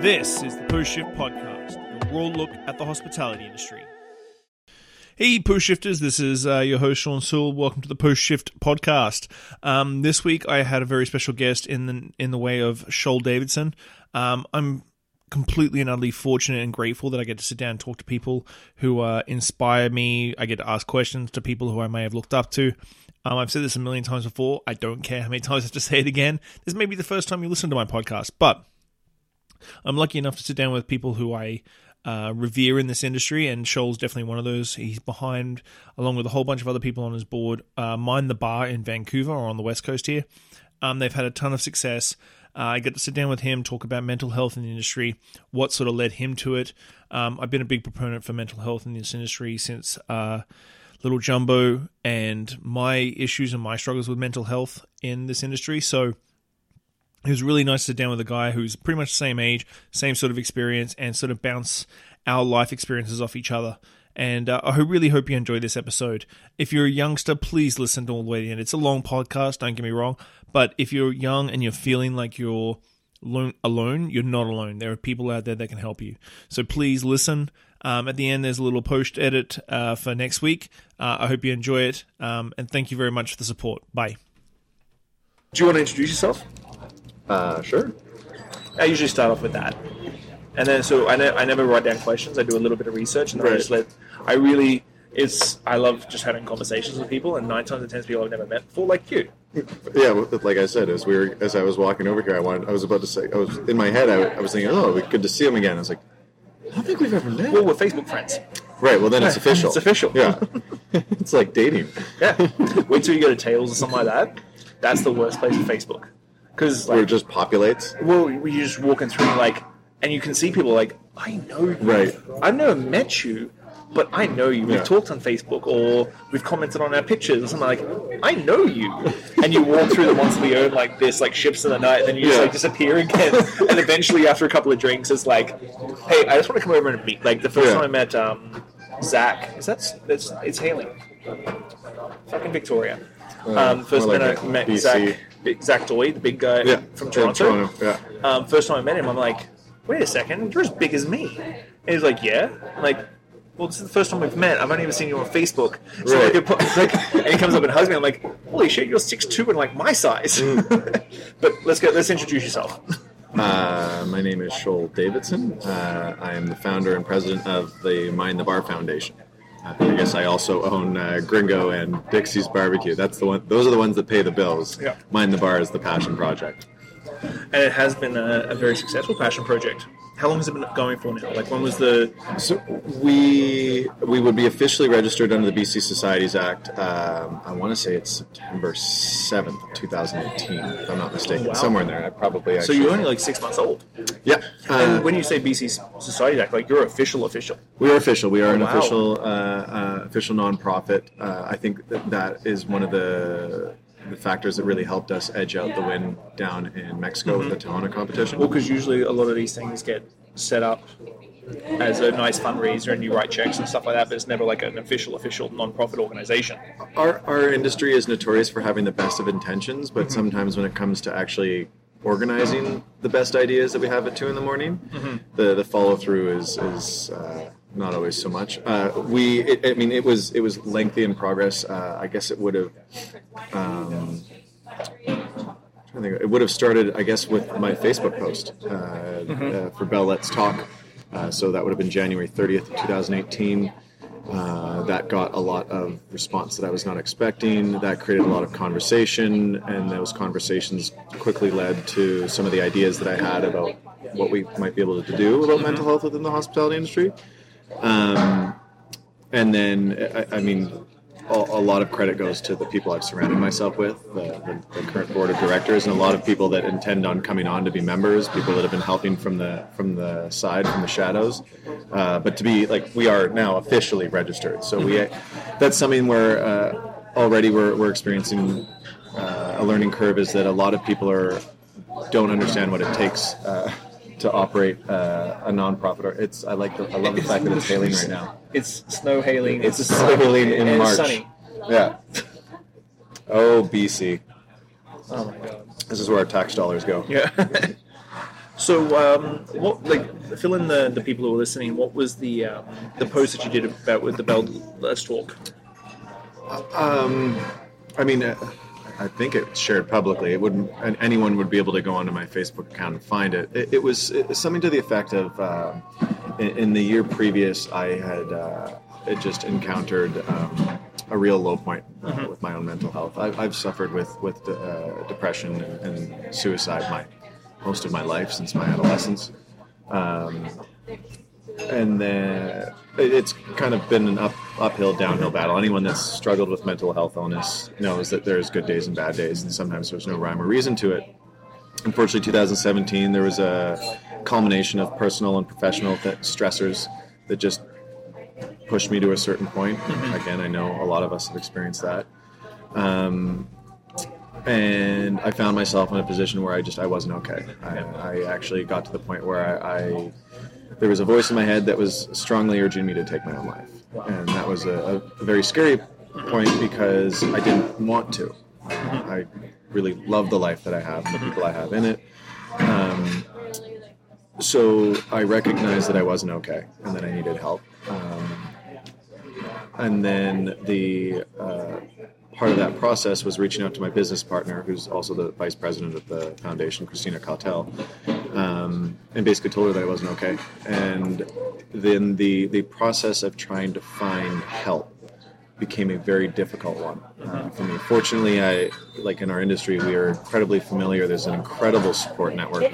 This is the Post Shift Podcast, a raw look at the hospitality industry. Hey, Post Shifters, this is uh, your host, Shawn Soole. Welcome to the Post Shift Podcast. Um, this week I had a very special guest in the, in the way of Shoel Davidson. Um, I'm completely and utterly fortunate and grateful that I get to sit down and talk to people who uh, inspire me. I get to ask questions to people who I may have looked up to. Um, I've said this a million times before. I don't care how many times I have to say it again. This may be the first time you listen to my podcast, but I'm lucky enough to sit down with people who I uh, revere in this industry, and Shoel's definitely one of those. He's behind, along with a whole bunch of other people on his board, uh, Mind the Bar in Vancouver or on the West Coast here. Um, they've had a ton of success. Uh, I get to sit down with him, talk about mental health in the industry, what sort of led him to it. Um, I've been a big proponent for mental health in this industry since uh, Little Jumbo and my issues and my struggles with mental health in this industry. So it was really nice to sit down with a guy who's pretty much the same age, same sort of experience, and sort of bounce our life experiences off each other. And uh, I really hope you enjoy this episode. If you're a youngster, please listen to all the way to the end. It's a long podcast, don't get me wrong. But if you're young and you're feeling like you're alone, you're not alone. There are people out there that can help you. So please listen. Um, at the end, there's a little post edit uh, for next week. Uh, I hope you enjoy it. Um, and thank you very much for the support. Bye. Do you want to introduce yourself? Uh, sure. I usually start off with that, and then so I, ne- I never write down questions. I do a little bit of research, and then I Right. just let. I really, it's I love just having conversations with people, and nine times out of ten, people I've never met before, like you. Yeah, well, like I said, as we were, as I was walking over here, I wanted, I was about to say, I was in my head, I, I was thinking, oh, good to see him again. I was like, I don't think we've ever met. Well, we're Facebook friends. right. Well, then it's official. It's official. Yeah. it's like dating. Yeah. Wait till you go to Tales or something like that. That's the worst place for Facebook, because Where like, it just populates. well, we you're just walking through like, and you can see people like, I know you. Right. I've never met you, but I know you. We've Yeah. talked on Facebook or we've commented on our pictures or something like, I know you. And you walk through the own like this, like ships in the night, and then you just Yeah. like disappear again. and eventually, after a couple of drinks, it's like, hey, I just want to come over and meet. Like the first Yeah. time I met um, Zach, is that it's it's Haley, fucking Victoria. Um, first time like I met BC. Zach, Zach Doy, the big guy Yeah. from Yeah, Toronto. Yeah. Um, first time I met him, I'm like, wait a second, you're as big as me. And he's like, yeah. I'm like, well, this is the first time we've met. I've only ever seen you on Facebook. So Right. like, put- like, and he comes up and hugs me. I'm like, holy shit, you're six two and like my size. Mm. but let's go. Let's introduce yourself. Uh, my name is Shoel Davidson. Uh, I am the founder and president of the Mind the Bar Foundation. Uh, I guess I also own uh, Gringo and Dixie's Barbecue. That's the one. Those are the ones that pay the bills. Yeah. Mind the Bar is the passion project. And it has been a, a very successful passion project. How long has it been going for now? Like, when was the? So we we would be officially registered under the BC Societies Act. Um, I want to say it's September seventh, two thousand eighteen, if I'm not mistaken, wow. somewhere in there. I probably So you're only like six months old. yeah. And Uh, when you say BC Societies Act, like you're official, official. we are official. We are an wow. official uh, uh, official nonprofit. Uh, I think that, that is one of the the factors that really helped us edge out the win down in Mexico with the mhm. Tahona competition. Well, because usually a lot of these things get set up as a nice fundraiser and you write checks and stuff like that, but it's never like an official, official non-profit organization. our our industry is notorious for having the best of intentions, but mhm. sometimes when it comes to actually organizing the best ideas that we have at two in the morning, mhm. the the follow through is is uh, not always so much. Uh, we, it, I mean, it was it was lengthy in progress. Uh, I guess it would have. Um, I think it would have started, I guess, with my Facebook post uh, uh, for Bell Let's Talk. Uh, so that would have been January 30th, 2018. Uh, that got a lot of response that I was not expecting. That created a lot of conversation, and those conversations quickly led to some of the ideas that I had about what we might be able to do about mental health within the hospitality industry. Um, and then, I, I mean, a, a lot of credit goes to the people I've surrounded myself with, the, the, the current board of directors, and a lot of people that intend on coming on to be members, people that have been helping from the from the side, from the shadows. Uh, but to be like, we are now officially registered, so we that's something where uh, already we're, we're experiencing uh, a learning curve. Is that a lot of people are don't understand what it takes. Uh, to operate uh, a nonprofit, or it's I like the, I love the fact that it's hailing right now. It's snow hailing. It's a snow hailing in and March. sunny. Yeah. Oh, BC. Oh my god. This is where our tax dollars go. Yeah. So, um, what like fill in the, the people who are listening? What was the um, the post that you did about with the Bell Let's Talk? Um, I mean, uh, I think it's shared publicly. It wouldn't, and anyone would be able to go onto my Facebook account and find it. It, it was it something to the effect of, uh, in, in the year previous, I had uh, it just encountered um, a real low point uh, with my own mental health. I've, I've suffered with with uh, depression and, and suicide my most of my life since my adolescence. Um, and then it's kind of been an up, uphill, downhill battle. Anyone that's struggled with mental health illness knows that there's good days and bad days, and sometimes there's no rhyme or reason to it. Unfortunately, 2017, there was a culmination of personal and professional th- stressors that just pushed me to a certain point. Again, I know a lot of us have experienced that. Um, and I found myself in a position where I just I wasn't okay. I, I actually got to the point where I, I there was a voice in my head that was strongly urging me to take my own life, and that was a, a very scary point because I didn't want to. I really love the life that I have and the people I have in it. Um, so I recognized that I wasn't okay and that I needed help. Um, and then the uh, part of that process was reaching out to my business partner, who's also the vice president of the foundation, Christina Cautel, um, and basically told her that I wasn't okay. And then the the process of trying to find help became a very difficult one uh, for me. Fortunately, I like in our industry, we are incredibly familiar. There's an incredible support network.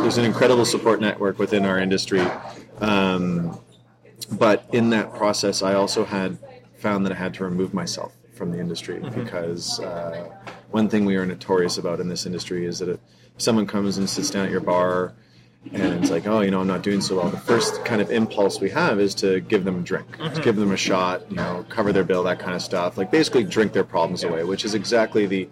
There's an incredible support network within our industry. Um, but in that process, I also had found that I had to remove myself from the industry because uh, one thing we are notorious about in this industry is that if someone comes and sits down at your bar and it's like, oh, you know, I'm not doing so well, the first kind of impulse we have is to give them a drink, to give them a shot, you know, cover their bill, that kind of stuff. Like basically drink their problems away, which is exactly the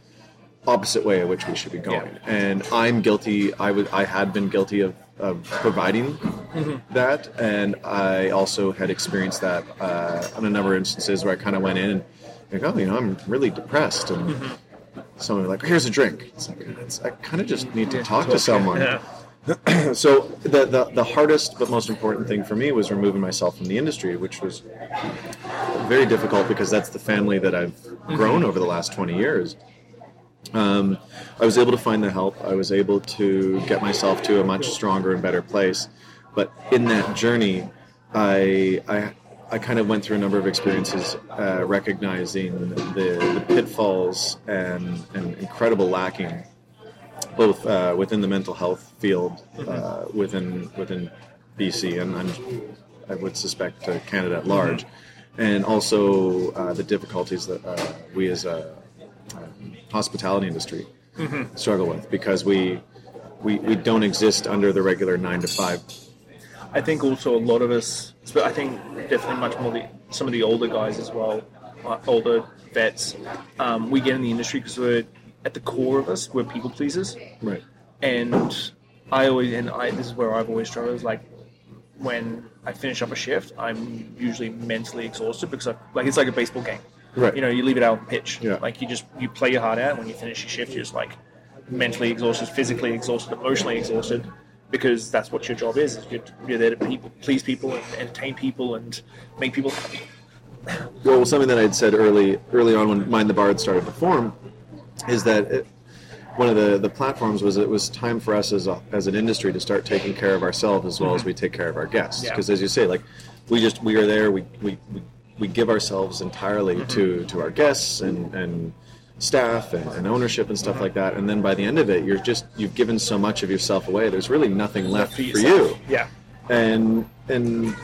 opposite way in which we should be going. Yeah. And I'm guilty. I would. I had been guilty of, of providing mm-hmm. that, and I also had experienced that uh, on a number of instances where I kind of went in and like, oh, you know, I'm really depressed, and mm-hmm. someone would be like, here's a drink. It's like it's, I kind of just need to talk to someone. Yeah. So the, the the hardest but most important thing for me was removing myself from the industry, which was very difficult because that's the family that I've mm-hmm. grown over the last 20 years. Um, I was able to find the help. I was able to get myself to a much stronger and better place. But in that journey, I, I, I kind of went through a number of experiences uh, recognizing the, the pitfalls and, and incredible lacking, both uh, within the mental health field, uh, within within BC, and I would suspect uh, Canada at large, and also uh, the difficulties that uh, we as a hospitality industry struggle with because we, we we don't exist under the regular nine to five. I think also a lot of us, but I think definitely much more the some of the older guys as well, uh, older vets. Um, we get in the industry because we're at the core of us, we're people pleasers, Right. and I always and I this is where I've always struggled. Is like when I finish up a shift, I'm usually mentally exhausted because I, like it's like a baseball game. Right. You know, you leave it out on pitch. Yeah. Like you just you play your heart out. When you finish your shift, you're just like mentally exhausted, physically exhausted, emotionally exhausted, because that's what your job is. is You're, you're there to people, please people, and entertain people, and make people happy. Well, something that I'd said early early on when Mind the Bar started to form is that it, one of the, the platforms was it was time for us as a, as an industry to start taking care of ourselves as well as mm-hmm. we take care of our guests. Yeah. Because as you say, like we just we are there, we we, we, we give ourselves entirely to to our guests and and staff and, and ownership and stuff like that. And then by the end of it, you're just you've given so much of yourself away. There's really nothing left for, you. Yeah. and and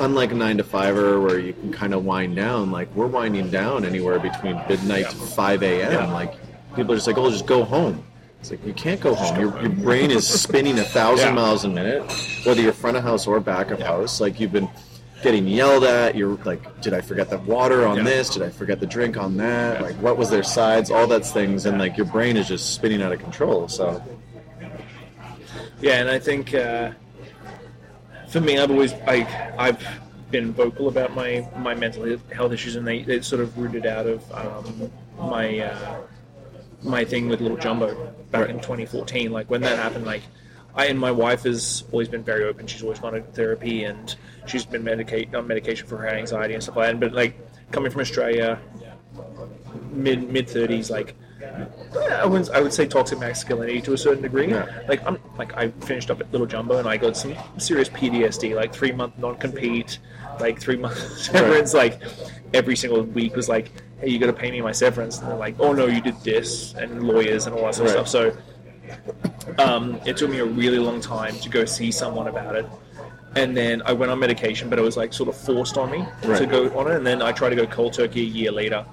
unlike a nine to fiver where you can kind of wind down like we're winding down anywhere between midnight to 5 a.m Yeah. like people are just like oh just go home. It's like you can't go home. your, your brain is spinning a thousand Yeah. miles a minute whether you're front of house or back of house. Like you've been getting yelled at you're like did i forget the water on Yeah. this? Did i forget the drink on that? Like what was their sides? All that's things and like your brain is just spinning out of control so. Yeah, and I think uh, for me, I've always I, I've been vocal about my, my mental health issues, and they it's sort of rooted out of um, my uh, my thing with Little Jumbo back in 2014. Like when that happened, like I and my wife has always been very open. She's always gone to therapy and she's been medicate on medication for her anxiety and stuff like that. But like coming from Australia, mid mid 30s, like eh, I would I would say toxic masculinity to a certain degree. Yeah. Like I'm like I finished up at Little Jumbo and I got some serious PTSD, like three month non compete, like three months severance. Like every single week was like, hey, you got to pay me my severance, and they're like, oh no, you did this, and lawyers and all that sort of Right. stuff. So um, it took me a really long time to go see someone about it. And then I went on medication, but it was like sort of forced on me to go on it. And then I tried to go cold turkey a year later.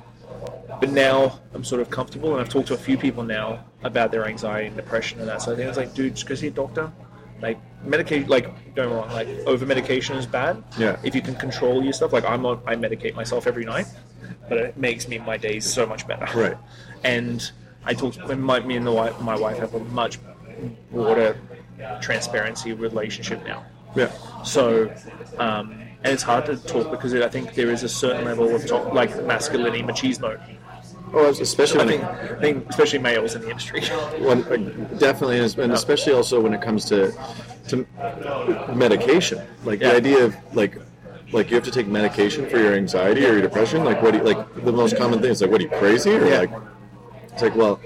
But now I'm sort of comfortable, and I've talked to a few people now about their anxiety and depression and that. So I think it's like, dude, just go see a doctor. Like medicate, like don't wrong, like over medication is bad. Yeah. If you can control your stuff, like I'm not, I medicate myself every night, but it makes me my days so much better. Right. And I talked when my me and the wife, my wife have a much broader transparency relationship now. Yeah. So, um, and it's hard to talk because I think there is a certain level of top, like masculinity, machismo. Oh, especially I think, I think especially males in the industry. when, definitely, and especially also when it comes to to medication. Like Yeah. the idea of like like you have to take medication for your anxiety or your depression. Like what? Do you, like the most common thing is like, what are you crazy? Or Yeah. like it's like, well,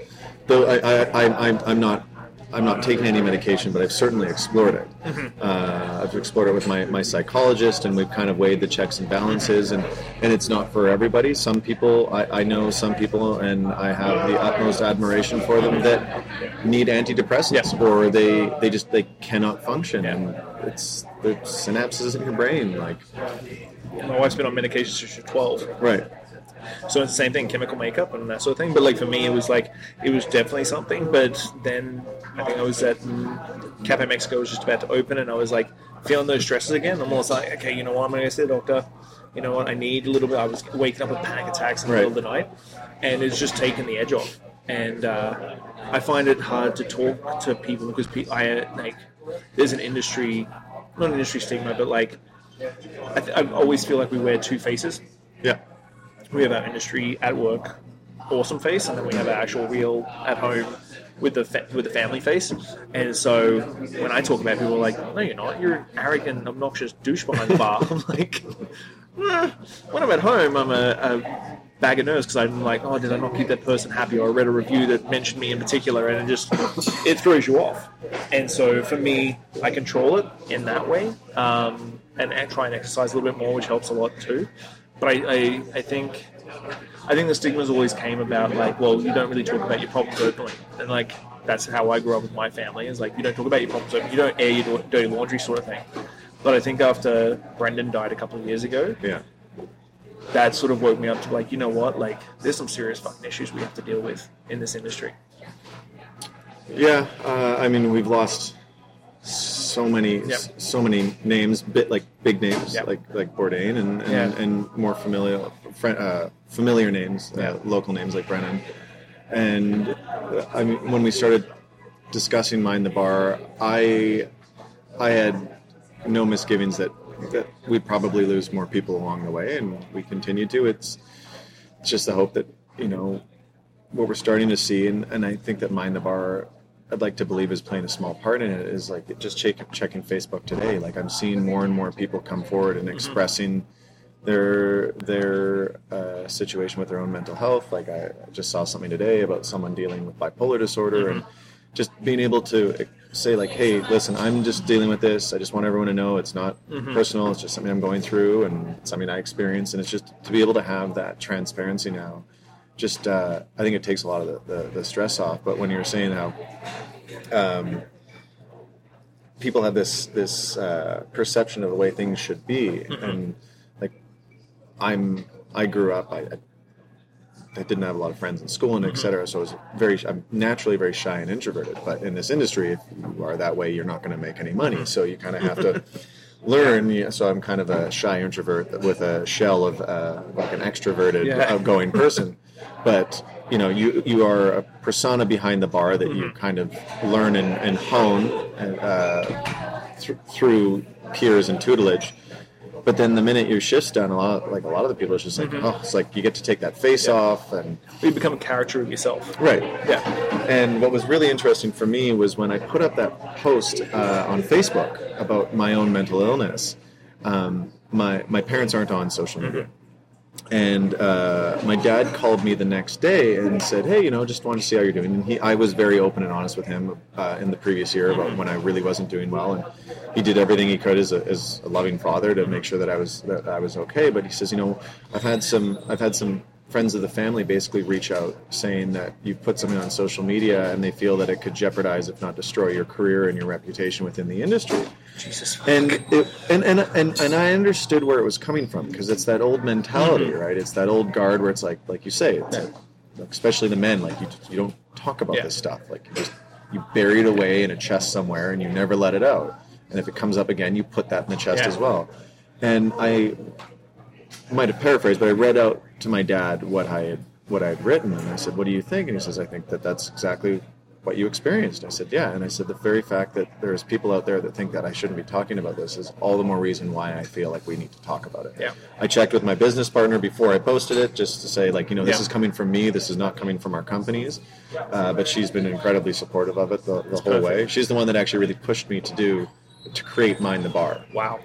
though I, I, I I'm, I'm not. I'm not taking any medication, but I've certainly explored it. Uh, I've explored it with my, my psychologist, and we've kind of weighed the checks and balances. And, and it's not for everybody. Some people, I, I know some people, and I have the utmost admiration for them that need antidepressants, Yeah. or they, they just they cannot function, Yeah. and it's the synapses in your brain, like my wife's been on medication since she was 12. right, So it's the same thing, chemical makeup and that sort of thing. But like for me, it was like it was definitely something. But then I think I was at Cafe Mexico was just about to open, and I was like feeling those stresses again. I'm almost like, okay, you know what? I'm going to go see the doctor. You know what? I need a little bit. I was waking up with panic attacks in the Right. middle of the night, and it's just taken the edge off. And uh, I find it hard to talk to people because pe- I like there's an industry, not an industry stigma, but like I, th- I always feel like we wear two faces yeah, we have our industry at work awesome face and then we have our actual real at home with the fa- with the family face. And so when I talk about people are like no you're not. You're an arrogant obnoxious douche behind the bar. I'm like "Eh, when I'm at home I'm a, a bag of nerves because I'm like oh did I not keep that person happy? Or I read a review that mentioned me in particular and it just it throws you off. And so for me I control it in that way um, and, and try and exercise a little bit more which helps a lot too but I, I, I think I think the stigmas always came about like, well, you don't really talk about your problems openly, and like that's how I grew up with my family. Is like you don't talk about your problems openly, you don't air your dirty laundry sort of thing. But I think after Brendan died a couple of years ago, yeah, that sort of woke me up to like, you know what, like there's some serious fucking issues we have to deal with in this industry. yeah. Uh, I mean, we've lost so many, Yep. so many names, bit like big names, Yep. like like Bourdain, and and, Yeah. and more familiar, uh, familiar names, Yeah. uh, local names like Brennan. And uh, I mean, when we started discussing Mind the Bar, I I had no misgivings that that we'd probably lose more people along the way, and we continue to. It's it's just the hope that you know what we're starting to see, and, and I think that Mind the Bar, I'd like to believe is playing a small part in it. Is like just check, checking Facebook today. Like I'm seeing more and more people come forward and mm-hmm. expressing their their uh, situation with their own mental health. Like I just saw something today about someone dealing with bipolar disorder and mm-hmm. just being able to uh, say like, hey, listen, I'm just dealing with this. I just want everyone to know it's not mm-hmm. personal. It's just something I'm going through and something I experience. And it's just to be able to have that transparency now. Just uh, I think it takes a lot of the, the, the stress off. But when you're saying how um, people have this this uh, perception of the way things should be, and like I'm I grew up I, I didn't have a lot of friends in school and et cetera, so I was very I'm naturally very shy and introverted. But in this industry, if you are that way, you're not going to make any money. So you kind of have to learn. Yeah, So I'm kind of a shy introvert with a shell of uh, like an extroverted, Yeah. outgoing person. But you know, you you are a persona behind the bar that you kind of learn and, and hone uh, th- through peers and tutelage. but then the minute your shift's done, a lot like a lot of the people it's just like, oh, it's like you get to take that face off and You become a character of yourself. right. Yeah. And what was really interesting for me was when I put up that post uh, on Facebook about my own mental illness. Um, my my parents aren't on social media, and uh, my dad called me the next day and said, "Hey, you know, just wanted to see how you're doing." And he, I was very open and honest with him uh, in the previous year about when I really wasn't doing well, and he did everything he could as a, as a loving father to make sure that I was that I was okay. But he says, "You know, I've had some I've had some." Friends of the family basically reach out saying that you've put something on social media and they feel that it could jeopardize if not destroy your career and your reputation within the industry Jesus. and it, and, and and and I understood where it was coming from because it's that old mentality, mm-hmm. right? It's that old guard where it's like, like you say, it's like, especially the men, like you you don't talk about Yeah. this stuff, like you just you bury it away in a chest somewhere and you never let it out, and if it comes up again, you put that in the chest Yeah. as well. And I might have paraphrased, but I read out to my dad what I had what I had written, and I said, "What do you think?" And he says, "I think that that's exactly what you experienced." I said, "Yeah," and I said, "The very fact that there's people out there that think that I shouldn't be talking about this is all the more reason why I feel like we need to talk about it." Yeah. I checked with my business partner before I posted it, just to say, like, you know, this Yeah. is coming from me. This is not coming from our companies. Uh, but she's been incredibly supportive of it the, the whole perfect. way. She's the one that actually really pushed me to do to create Mind the Bar. Wow.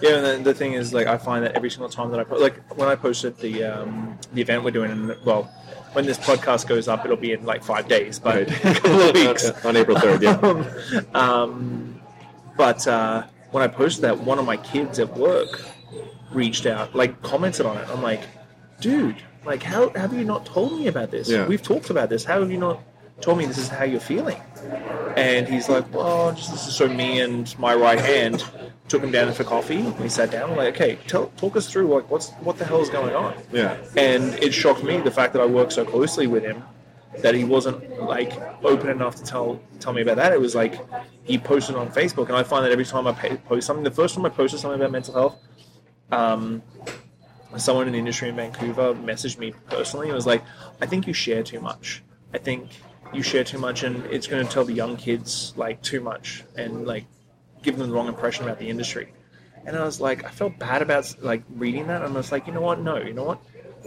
Yeah, and the, the thing is, like, I find that every single time that I post, like, when I posted the um, the event we're doing, and well, when this podcast goes up, it'll be in like five days, but Right. a couple of weeks. on April 3rd, yeah. um, but uh, when I posted that, one of my kids at work reached out, like, commented on it. I'm like, dude, like, how have you not told me about this? Yeah. We've talked about this. How have you not told me this is how you're feeling? And he's like, well, just this is so me and my right hand took him down for coffee. We sat down. Like, okay, tell, talk us through like what's what the hell is going on. Yeah. And it shocked me the fact that I worked so closely with him that he wasn't like open enough to tell tell me about that. It was like he posted on Facebook, and I find that every time I post something, the first time I posted something about mental health, um, someone in the industry in Vancouver messaged me personally and was like, "I think you share too much. I think you share too much, and it's going to tell the young kids like too much, and like give them the wrong impression about the industry." And I was like, I felt bad about like reading that, and I was like, you know what? No, you know what?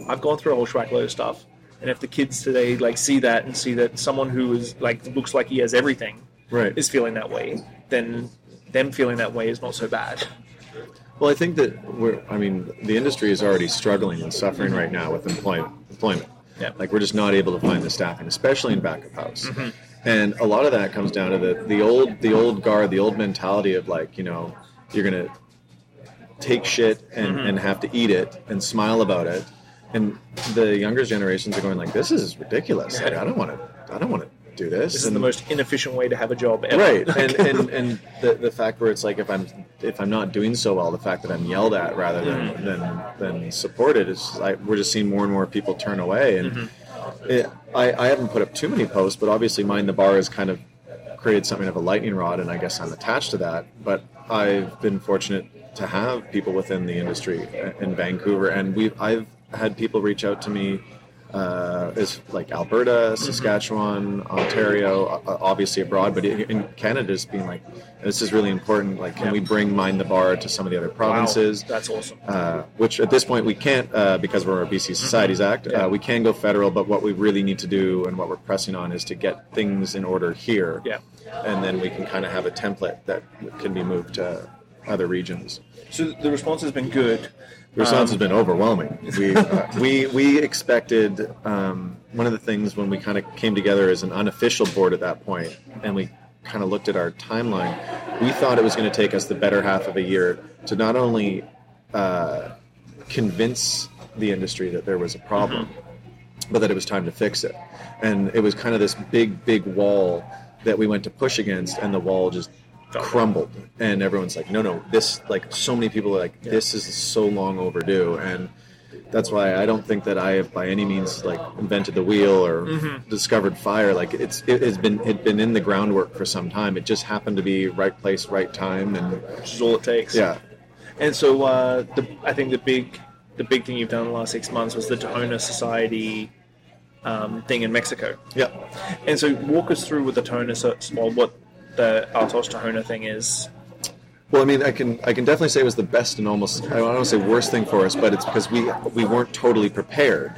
I've gone through a whole track load of stuff, and if the kids today like see that and see that someone who is like looks like he has everything Right. is feeling that way, then them feeling that way is not so bad. Well, I think that we're. I mean, the industry is already struggling and suffering right now with employment. Employment. Yeah. Like we're just not able to find the staffing, especially in back of house. Mm-hmm. And a lot of that comes down to the the old the old guard, the old mentality of like you know you're gonna take shit and, mm-hmm. and have to eat it and smile about it. And the younger generations are going like, this is ridiculous. Like, I don't want to. I don't want to do this. This is And- the most inefficient way to have a job ever. right and and, and the, the fact where it's like if i'm if i'm not doing so well the fact that i'm yelled at rather than mm-hmm. than, than supported is like we're just seeing more and more people turn away and mm-hmm. I, I haven't put up too many posts but obviously mind the bar has kind of created something of a lightning rod and i guess i'm attached to that. But i've been fortunate to have people within the industry in vancouver and we've i've had people reach out to me uh, is like Alberta, Saskatchewan, Ontario, uh, obviously abroad, but in Canada, just being like, this is really important. Like, can we bring Mind the Bar to some of the other Wow, provinces? that's awesome. Uh, which at this point we can't uh, because we're a BC Societies Act. Yeah. Uh, we can go federal, but what we really need to do and what we're pressing on is to get things in order here. Yeah. And then we can kind of have a template that can be moved to other regions. So the response has been good. The response Um, has been overwhelming. We uh, we we expected um, one of the things when we kind of came together as an unofficial board at that point, and we kind of looked at our timeline. We thought it was going to take us the better half of a year to not only uh, convince the industry that there was a problem, but that it was time to fix it. And it was kind of this big, big wall that we went to push against, and the wall just crumbled. And everyone's like, no, no, this, like, so many people are like, this is so long overdue. And that's why I don't think that I have by any means like invented the wheel or discovered fire. Like it's it has been it been in the groundwork for some time. It just happened to be right place, right time, and which is all it takes. yeah, And so uh, the, I think the big the big thing you've done in the last six months was the Tahona Society um, thing in Mexico. yeah. And so walk us through with the Tahona, So- well, what the Altos Tahona thing is. Well, I mean, I can I can definitely say it was the best and almost I don't want to say worst thing for us, but it's because we we weren't totally prepared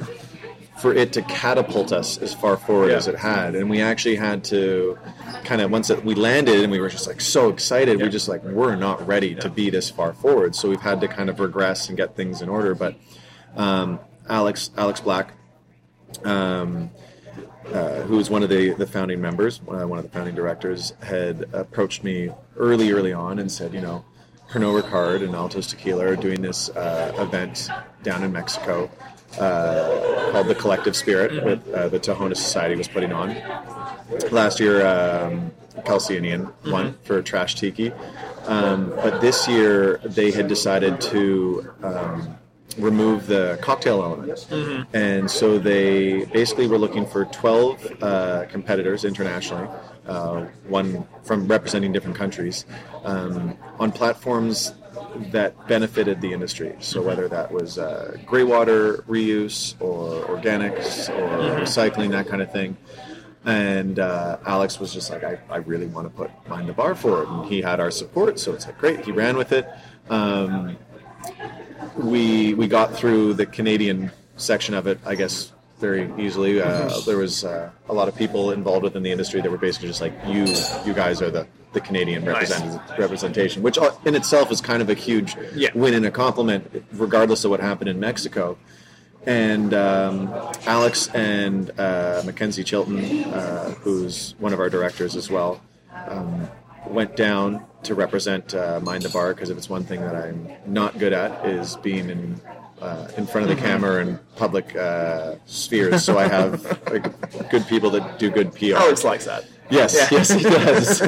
for it to catapult us as far forward Yeah. as it had, and we actually had to kind of once it, we landed and we were just like so excited, Yeah. we just like we're not ready to be this far forward, so we've had to kind of regress and get things in order. But um, Alex Alex Black. Um, uh, who was one of the, the founding members, uh, one of the founding directors, had approached me early, early on and said, you know, Pernod Ricard and Altos Tequila are doing this uh, event down in Mexico uh, called the Collective Spirit, with uh, the Tahona Society was putting on. Last year, um, Kelsey and Iain won for Trash Tiki. Um, but this year, they had decided to um, remove the cocktail element. And so they basically were looking for 12 uh, competitors internationally, uh, one from representing different countries, um, on platforms that benefited the industry. So whether that was uh, grey water reuse or organics or recycling, that kind of thing. And uh, Alex was just like, I, I really want to put Mind the Bar for it. And he had our support, so it's like, great. He ran with it. Um, we we got through the Canadian section of it, I guess, very easily. Uh, there was uh, a lot of people involved within the industry that were basically just like, you you guys are the the Canadian Nice. representation, which uh, in itself is kind of a huge Yeah. win and a compliment, regardless of what happened in Mexico. And um, Alex and uh, Mackenzie Chilton, uh, who's one of our directors as well, um, went down to represent uh, Mind the Bar because if it's one thing that I'm not good at is being in uh, in front of the camera and public uh, spheres. So I have like, good people that do good PR. Alex likes that. Yes, Yeah. yes, he does.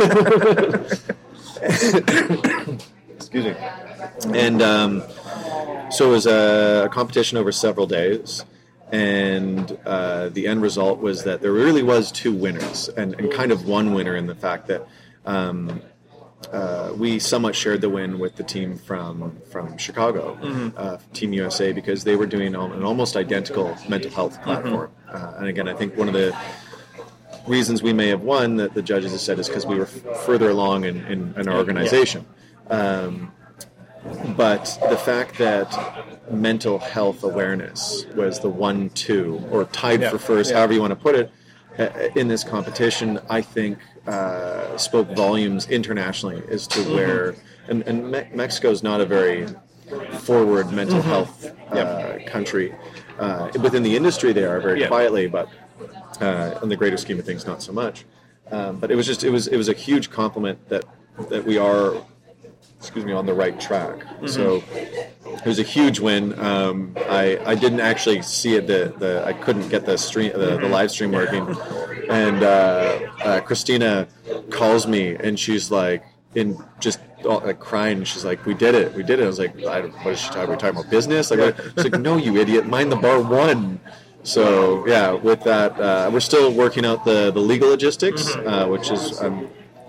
Excuse me. And um, so it was a, a competition over several days, and uh, the end result was that there really was two winners, and, and kind of one winner in the fact that. Um, uh, we somewhat shared the win with the team from from Chicago, uh, Team USA, because they were doing an almost identical mental health platform. Uh, and again, I think one of the reasons we may have won that the judges have said is because we were f- further along in, in, in our organization. Um, but the fact that mental health awareness was the one two or tied Yeah. for first, Yeah. however you want to put it, in this competition, I think uh, spoke volumes internationally as to where, and, and Me- Mexico is not a very forward mental health uh, country. Uh, within the industry, they are very Yeah. quietly, but uh, in the greater scheme of things, not so much. Um, but it was just it was it was a huge compliment that that we are, excuse me, on the right track. So it was a huge win. Um, I I didn't actually see it. The, the I couldn't get the stream the, the live stream working, and uh, uh, Christina calls me and she's like in just all, like crying. She's like, "We did it! We did it!" I was like, I, don't- "What is she talking? We're talking about business?" Like, what? she's like, "No, you idiot! Mind the bar won." So yeah, with that, uh, we're still working out the, the legal logistics, uh, which is um,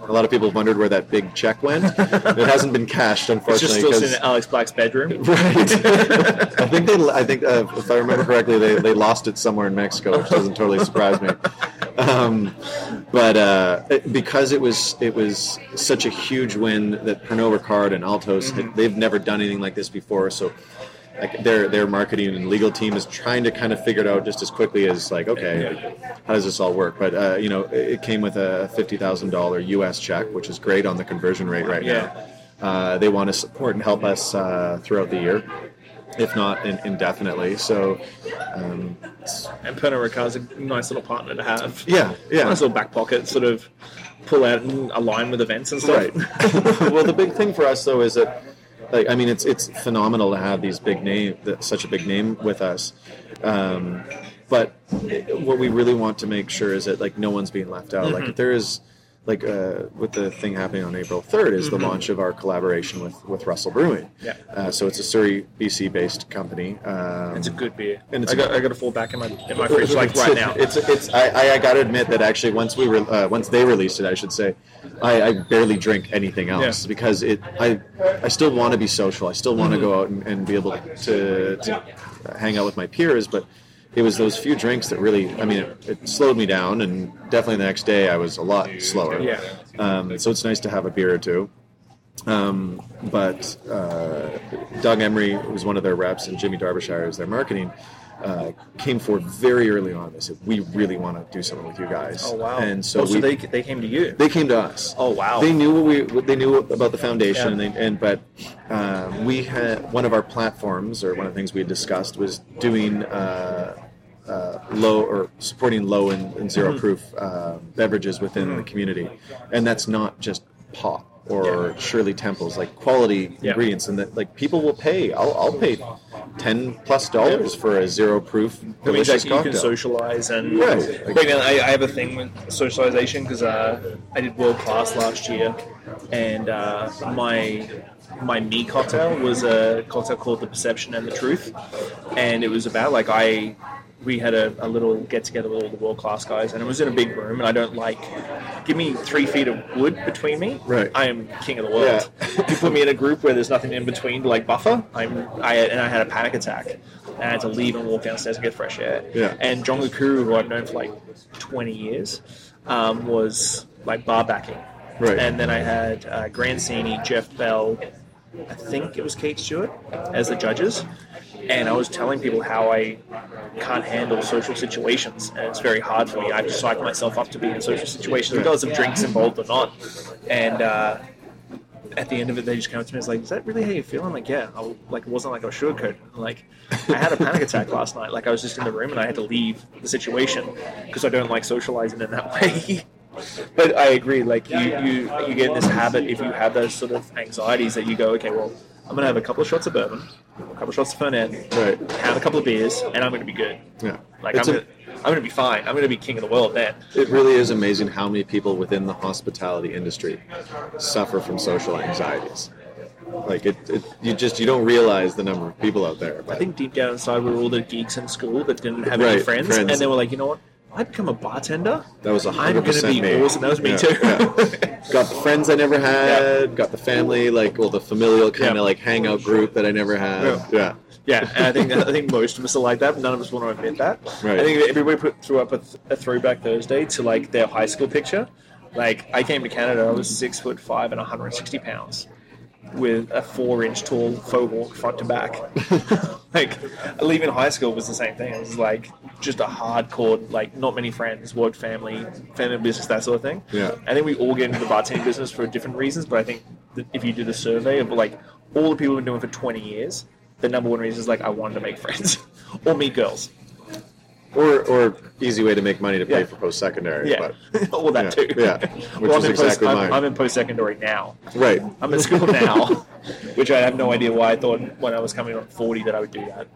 a lot of people have wondered where that big check went. it hasn't been cashed, unfortunately. It's just still in Alex Black's bedroom. Right. I think they. I think uh, if I remember correctly, they, they lost it somewhere in Mexico, which doesn't totally surprise me. Um, but uh, it- because it was it was such a huge win that Pernod Ricard and Altos had, they've never done anything like this before, so. Like their their marketing and legal team is trying to kind of figure it out just as quickly as like okay, like, how does this all work? But uh, you know, it came with a fifty thousand dollar U.S. check, which is great on the conversion rate right Yeah. now. Uh, they want to support and help us uh, throughout the year, if not in, indefinitely. So, um, And Pernod Ricard's a nice little partner to have. yeah, yeah, Nice little back pocket, sort of pull out and align with events and stuff. right. well, the big thing for us though is that, like, I mean, it's it's phenomenal to have these big name, such a big name with us. Um, but it- what we really want to make sure is that like no one's being left out. Like if there is. Like uh, with the thing happening on April 3rd is the launch of our collaboration with, with Russell Brewing. Yeah. Uh, so it's a Surrey, BC based company. Um, It's a good beer. And it's I a- got, I got a full back in my in my fridge like right now. It's it's I, I, I got to admit that actually once we were uh, once they released it, I should say, I, I barely drink anything else Yeah. because it I I still want to be social. I still want Mm-hmm. to go out and, and be able to to hang out with my peers, but. It was those few drinks that really, I mean, it, it slowed me down, and definitely the next day I was a lot slower. Yeah. Um, so it's nice to have a beer or two. Um, but uh, Doug Emery was one of their reps, and Jimmy Darbyshire is their marketing. Uh, came forward very early on. They said, "We really want to do something with you guys." Oh wow! And so, Oh, so we, they they came to you. they came to us. Oh, wow. They knew what we what they knew about the foundation, Yeah. and, they, and but um, we had one of our platforms, or one of the things we had discussed was doing uh, uh, low or supporting low and, and zero Mm-hmm. proof uh, beverages within the community, and that's not just pop or Shirley Temples, like quality Yeah. ingredients, and that like people will pay. I'll, I'll pay ten plus dollars for a zero proof delicious that you can socialize and Right. But again, I, I have a thing with socialization because uh, I did world class last year, and uh, my my me cocktail was a cocktail called the Perception and the Truth, and it was about like I we had a, a little get together with all the world class guys, and it was in a big room, and I don't like give me three feet of wood between me, Right. I am king of the world. you put me in a group where there's nothing in between to like buffer, I'm I and I had a panic attack. And I had to leave and walk downstairs and get fresh air. Yeah. And John Gakuru, who I've known for like 20 years, um, was like bar backing. Right. And then I had uh, Grant Sceney, Jeff Bell, I think it was Kate Stewart as the judges. And I was telling people how I can't handle social situations, and it's very hard for me. I have to psych myself up to be in social situations, regardless of drinks involved or not. And uh, at the end of it, they just came up to me and was like, "Is that really how you feel?" I'm like, "Yeah." I, like it wasn't like I was sugarcoating. Like I had a panic attack last night. Like I was just in the room and I had to leave the situation because I don't like socializing in that way. But I agree. Like you, you, you get in this habit if you have those sort of anxieties that you go, "Okay, well, I'm gonna have a couple of shots of bourbon, a couple of shots of Fernet, Right. have a couple of beers, and I'm gonna be good. Yeah. Like It's I'm a- gonna, I'm gonna be fine. I'm gonna be king of the world then." It really is amazing how many people within the hospitality industry suffer from social anxieties. Like it, it you just you don't realize the number of people out there. I think deep down inside we were all the geeks in school that didn't have any friends, friends. and they were like, you know what? I become a bartender. that was I'm hundred going to percent be me. awesome. That was me Yeah, too. yeah. got the friends I never had. Got the family, like well, the familial kind of Yeah. like hangout group that I never had. Yeah. Yeah. yeah, and I think I think most of us are like that. But none of us want to admit that. Right. I think everybody put threw up a, th- a throwback Thursday to like their high school picture. Like I came to Canada, I was six foot five and 160 pounds, with a four inch tall faux hawk front to back. like leaving high school was the same thing. It was like just a hardcore, like not many friends, work, family, family business, that sort of thing. Yeah. I think we all get into the bartending business for different reasons, but I think that if you do the survey of like all the people who've been doing it for 20 years, the number one reason is like I wanted to make friends or meet girls. Or or easy way to make money to pay Yeah. for post secondary. Yeah, But all that Yeah, too. yeah. Which well, is I'm in exactly post, mine. I'm, I'm in post secondary now. right. I'm in school now, which I have no idea why I thought when I was coming on 40 that I would do that.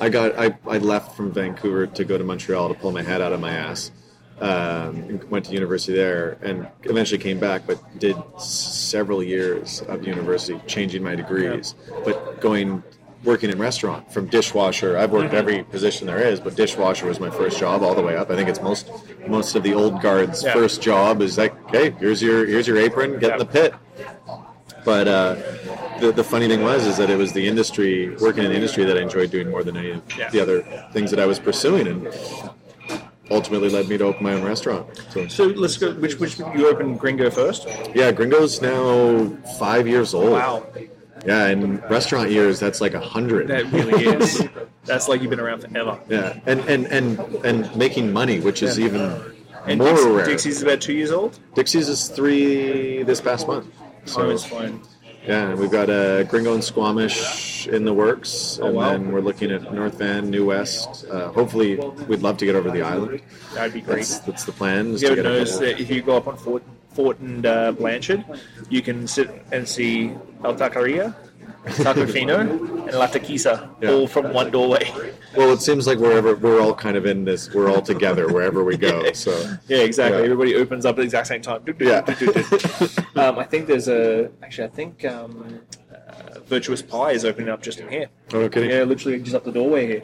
I got I, I left from Vancouver to go to Montreal to pull my head out of my ass. Um, and went to university there and eventually came back, but did several years of university, changing my degrees, but going working in restaurant from dishwasher. I've worked every position there is, but dishwasher was my first job all the way up. I think it's most most of the old guards' Yeah. first job is like, okay, here's your here's your apron, get in the pit. But uh, the, the funny thing was is that it was the industry, working in the industry, that I enjoyed doing more than any of Yeah. the other things that I was pursuing, and ultimately led me to open my own restaurant. So So let's go. Which which you opened Gringo first? yeah, Gringo's now five years old. Wow, Yeah, in restaurant years, that's like a hundred. that really is. That's like you've been around forever. Yeah, and and and and making money, which is even And more rare. Dixie's about two years old. Dixie's is three this past month. So So it's fine. yeah, and we've got a Gringo and Squamish in the works, Oh, and wow. then we're looking at North Van, New West. Uh, hopefully, we'd love to get over the island. That'd be great. That's, that's the plan. You ever notice that if you go up on Fort, Fort and uh, Blanchard, you can sit and see El Taqueria, Tacofino, and La Taquisa, Yeah. all from one doorway. Well, it seems like wherever we're all kind of in this, we're all together wherever we go. So Yeah, exactly. Yeah. Everybody opens up at the exact same time. Yeah. um, I think there's a. Actually, I think um, uh, Virtuous Pie is opening up just in here. Oh, no kidding. Yeah, literally just up the doorway here.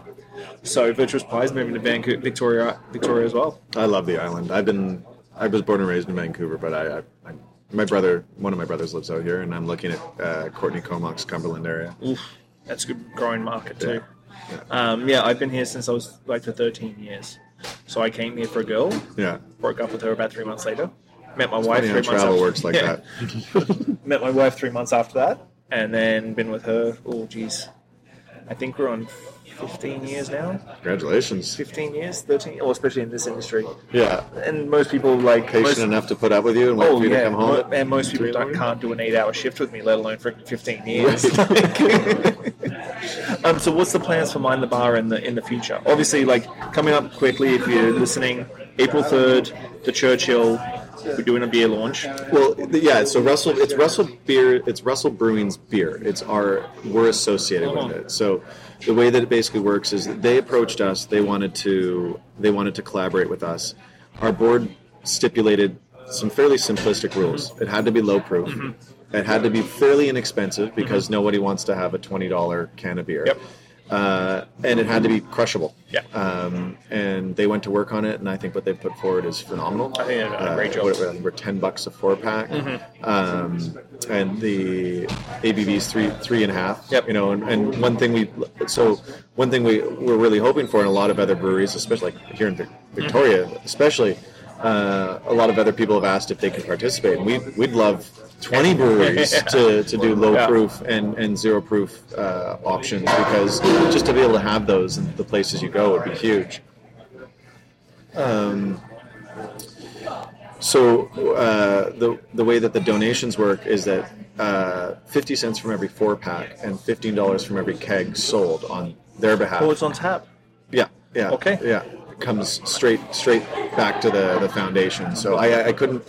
So Virtuous Pie is moving to Vancouver, Victoria, Victoria as well. I love the island. I've been, I was born and raised in Vancouver, but I, I, I my brother, one of my brothers lives out here, and I'm looking at uh, Courtenay Comox, Cumberland area. Oof, that's a good growing market too. Yeah. Um, yeah, I've been here since I was like for 13 years. So I came here for a girl, Yeah, broke up with her about three months later, met my wife Funny how three months travel after- works like Yeah. that. met my wife three months after that, and then been with her. Oh, geez, I think we're on fifteen years now. Congratulations. Fifteen years, thirteen, or especially in this industry. Yeah. And most people like Patient most, enough to put up with you and wait Oh for you to come home. mo- and most people three in the don't, can't do an eight-hour shift with me, let alone for fifteen years. um, so, what's the plans for Mind the Bar in the in the future? Obviously, like coming up quickly, if you're listening, April third, the Churchill, we're doing a beer launch. Well, yeah. So Russell, it's Russell beer. It's Russell Brewing's beer. It's our we're associated with Uh-huh. it. So the way that it basically works is that they approached us. They wanted to they wanted to collaborate with us. Our board stipulated some fairly simplistic rules. It had to be low proof. Mm-hmm. It had to be fairly inexpensive because nobody wants to have a twenty dollar can of beer. Yep. Uh, and it had to be crushable. Yeah. Um, and they went to work on it, and I think what they put forward is phenomenal. I think a great job. what- we're ten bucks a four pack, um, and the ABV is three three and a half. Yep. You know, and, and one thing we so one thing we we're really hoping for in a lot of other breweries, especially like here in Vic- Victoria, especially. Uh, a lot of other people have asked if they can participate, and we we'd love 20 breweries to, to do low Yeah. proof and, and zero proof uh, options because just to be able to have those in the places you go would be huge. Um, so uh, the the way that the donations work is that uh, fifty cents from every four pack and fifteen dollars from every keg sold on their behalf. Oh, it's on tap. Yeah, yeah. Okay. Yeah, it comes straight straight back to the the foundation. So I I couldn't.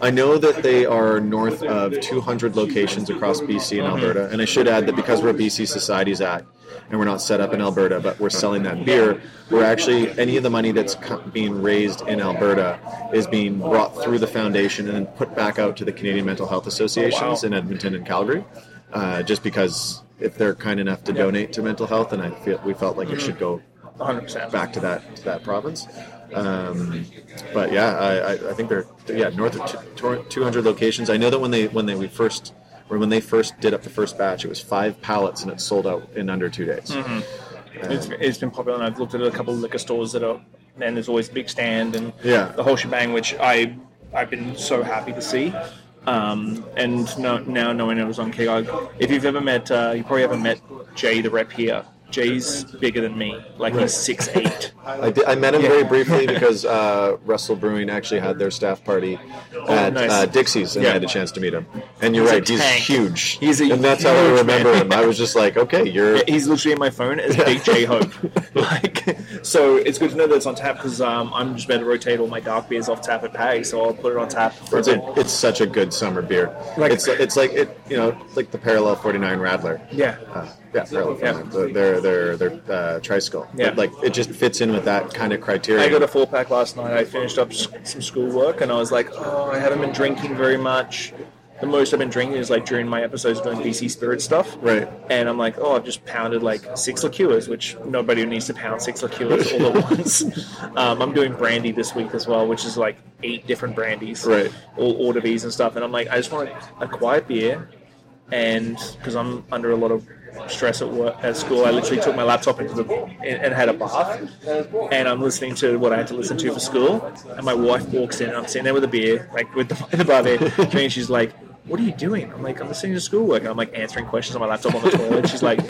I know that they are north of 200 locations across BC and Alberta, and I should add that because we're a BC Societies Act and we're not set up in Alberta, but we're selling that beer, we're actually any of the money that's being raised in Alberta is being brought through the foundation and then put back out to the Canadian Mental Health Associations in Edmonton and Calgary, uh, just because if they're kind enough to donate to mental health, and I feel we felt like it should go 100%. back to that to that province. Um, but yeah, I, I, think they're yeah north of 200 locations. I know that when they when they we first or when they first did up the first batch, it was five pallets and it sold out in under two days. It's, it's been popular, and I've looked at a couple of liquor stores that are, and there's always a big stand and Yeah. the whole shebang, which I I've been so happy to see. Um, and no, now knowing it was on KOG, if you've ever met, uh, you probably haven't met Jay, the rep here. Jay's bigger than me, like he's six eight. I, did, I met him Yeah. very briefly because uh, Russell Brewing actually had their staff party at Oh, nice. uh, Dixie's, and Yeah. I had a chance to meet him. And you're He's right, he's tank. huge. He's a and that's how I remember man. him. I was just like, okay, you're Yeah, he's literally in my phone as Big J Hope. like, so it's good to know that it's on tap because um, I'm just about to rotate all my dark beers off tap at Pag, so I'll put it on tap for It's, a, it's such a good summer beer. Like- it's it's like it you know like the Parallel 49 Radler. Yeah. Uh, yeah, Parallel Yeah. 49. They're they're they're uh, tricycle. Yeah. But, like it just fits in with that kind of criteria. I got a four pack last night. I finished up some schoolwork and I was like, oh, I haven't been drinking very much. The most I've been drinking is like during my episodes doing BC Spirit stuff. Right. And I'm like, oh, I've just pounded like six liqueurs, which nobody needs to pound six liqueurs all at once. Um, I'm doing brandy this week as well, which is like eight different brandies. Right. All order bees and stuff. And I'm like, I just want a quiet beer. And because I'm under a lot of stress at work at school, I literally took my laptop into the and, and had a bath. And I'm listening to what I had to listen to for school. And my wife walks in, and I'm sitting there with a beer, like with the, the bar there. And she's like, "What are you doing?" I'm like, "I'm listening to schoolwork." And I'm like answering questions on my laptop on the toilet. She's like,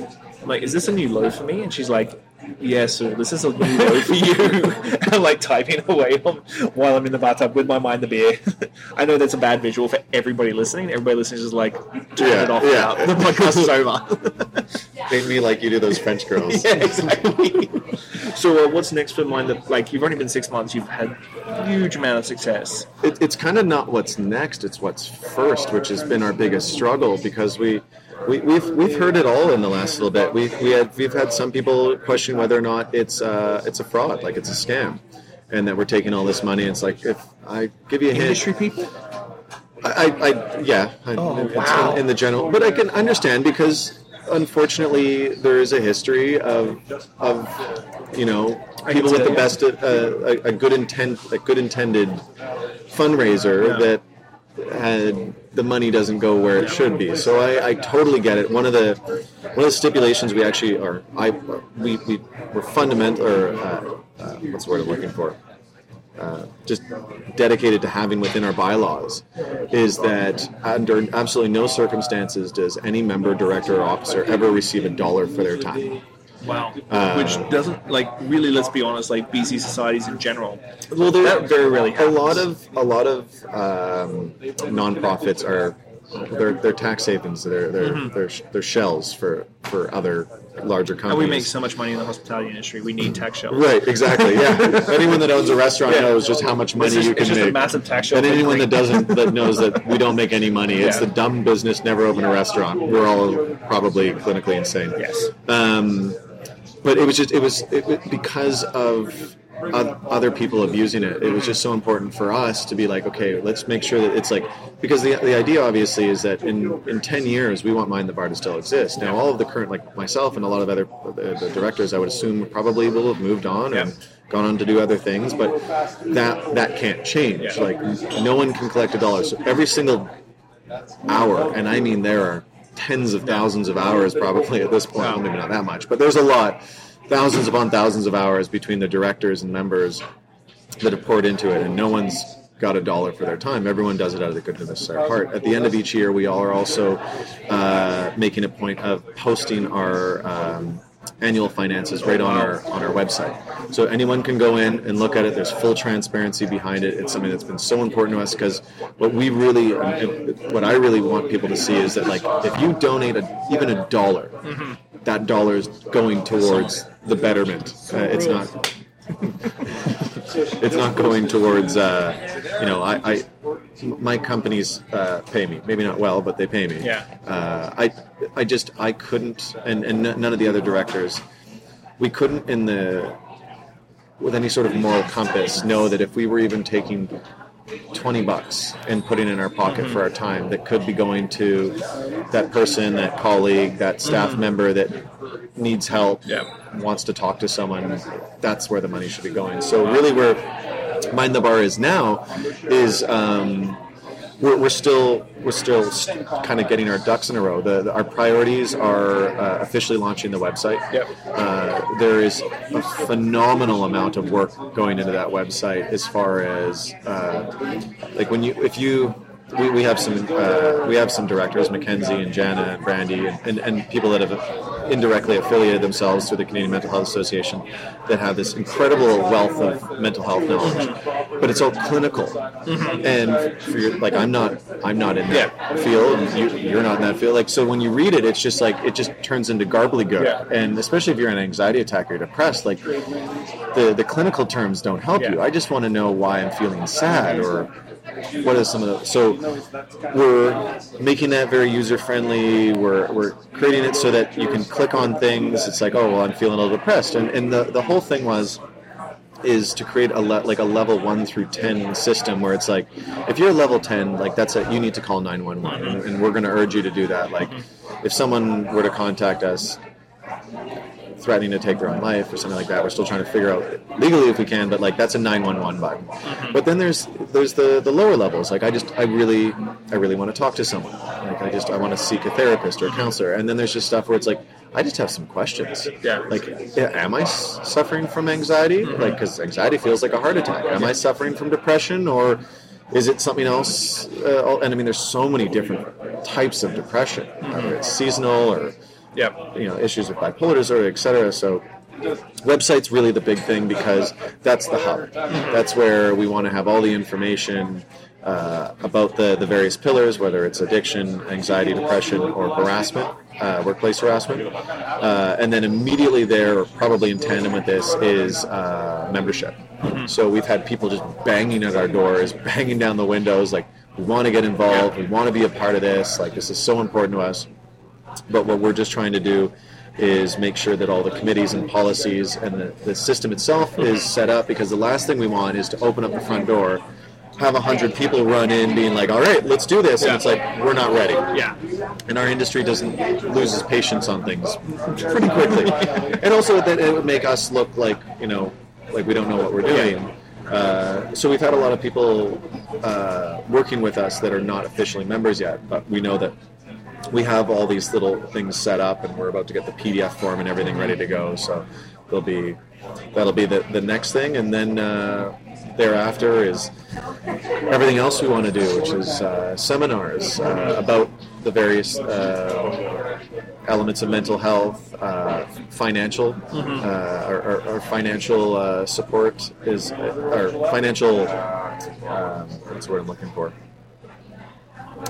"I'm like, is this a new low for me?" And she's like. Yes, sir. This is a new low for you. I'm like typing away on, while I'm in the bathtub with my mind the beer. I know that's a bad visual for everybody listening. Everybody listening is just like, turn Yeah, it off yeah. now. The podcast is over. Made me like you do those French girls. yeah, exactly. so, uh, what's next for Mind the Like, you've only been six months. You've had huge amount of success. it, it's kind of not what's next; it's what's first, which has been our biggest struggle because we. We, we've we've heard it all in the last little bit. We've we had we've had some people question whether or not it's uh, it's a fraud, like it's a scam, and that we're taking all this money. It's like if I give you a hint, Industry people. I, I, I yeah, I, Oh, wow. in, in the general, but I can understand because unfortunately there is a history of of you know people with the best uh, a, a good intent a good intended fundraiser that had the money doesn't go where it should be. So I, I totally get it. One of the one of the stipulations we actually are I we we were fundamental or uh, uh, what's the word I'm looking for uh, just dedicated to having within our bylaws is that under absolutely no circumstances does any member, director, or officer ever receive a dollar for their time. Wow. Uh, Which doesn't like really. Let's be honest. Like BC societies in general. Well, That very rarely A lot of a lot of um, nonprofits are they're, they're tax havens. They're they're, they're they're shells for for other larger companies. Mm-hmm. And we make so much money in the hospitality industry. We need tax shelters. Right, exactly. Yeah, anyone that owns a restaurant Yeah. knows just how much money just, you can it's just make. a massive tax and shelter. anyone that doesn't that knows that we don't make any money. It's Yeah. the dumb business. Never open a restaurant. We're all probably clinically insane. Yes. Um, but it was just it was it, because of other people abusing it. It was just so important for us to be like, okay, let's make sure that it's like because the the idea obviously is that in in ten years we want Mind the Bar to still exist. Now all of the current like myself and a lot of other uh, the, the directors I would assume probably will have moved on and gone on to do other things, but that that can't change. Yeah. Like no one can collect a dollar. So every single hour, and I mean there are tens of thousands of hours probably at this point, maybe not that much, but there's a lot, thousands upon thousands of hours between the directors and members that have poured into it, and no one's got a dollar for their time. Everyone does it out of the goodness of their heart. At the end of each year, we all are also uh, making a point of posting our um, annual finances right on our on our website. So anyone can go in and look at it. There's full transparency behind it. It's something that's been so important to us because what we really, what I really want people to see is that like if you donate a, even a dollar, that dollar is going towards the betterment. Uh, it's not. it's not going towards uh, you know I, I my companies uh, pay me. Maybe not well but they pay me. Yeah. uh, I I just I couldn't and, and none of the other directors we couldn't in the with any sort of moral compass know that if we were even taking 20 bucks and putting in our pocket for our time that could be going to that person that colleague that staff member that needs help Yeah. wants to talk to someone. That's where the money should be going. So really where mind the bar is now is um, we're, we're still we're still kind of getting our ducks in a row. The, the- our priorities are uh, officially launching the website. Yep. Uh, there is a phenomenal amount of work going into that website as far as uh, like when you if you we, we have some uh, we have some directors Mackenzie and Jana and Brandy and, and, and people that have indirectly affiliated themselves through the Canadian Mental Health Association that have this incredible wealth of mental health knowledge. But it's all clinical. Mm-hmm. And for your, like I'm not I'm not in that field. And you, you're not in that field. Like so when you read it it's just like it just turns into garbly Yeah. and especially if you're an anxiety attack or depressed like the the clinical terms don't help Yeah. you. I just want to know why I'm feeling sad or what are some of the so we're making that very user friendly we're, we're creating it so that you can click on things it's like oh well i'm feeling a little depressed and, and the, the whole thing was is to create a le- like a level 1 through 10 system where it's like if you're level 10 like that's a you need to call 911 and, and we're going to urge you to do that like if someone were to contact us threatening to take their own life or something like that. We're still trying to figure out legally if we can, but like that's a 911 button. Mm-hmm. But then there's there's the the lower levels. Like I just I really I really want to talk to someone. Like I just I want to seek a therapist or a counselor. And then there's just stuff where it's like I just have some questions. Yeah. Like am I suffering from anxiety? Mm-hmm. Like because anxiety feels like a heart attack. Am I suffering from depression or is it something else? Uh, and I mean, there's so many different types of depression, whether mm-hmm. it's seasonal or Yep. you know issues with bipolar disorder, et cetera. So website's really the big thing because that's the hub. That's where we want to have all the information uh, about the, the various pillars, whether it's addiction, anxiety, depression, or harassment, uh, workplace harassment. Uh, and then immediately there, or probably in tandem with this, is uh, membership. So we've had people just banging at our doors, banging down the windows, like, we want to get involved, we want to be a part of this, like, this is so important to us but what we're just trying to do is make sure that all the committees and policies and the, the system itself is set up because the last thing we want is to open up the front door have a hundred people run in being like all right let's do this and it's like we're not ready. Yeah. and our industry doesn't loses patience on things pretty quickly. And also that it would make us look like you know like we don't know what we're doing. Uh, so we've had a lot of people uh, working with us that are not officially members yet but we know that we have all these little things set up and we're about to get the pdf form and everything ready to go so there'll be that'll be the, the next thing and then uh, thereafter is everything else we want to do, which is uh, seminars uh, about the various uh, elements of mental health, uh, financial, Mm-hmm. uh, our, our, our financial uh, support is our financial. Um, what's the word I'm looking for?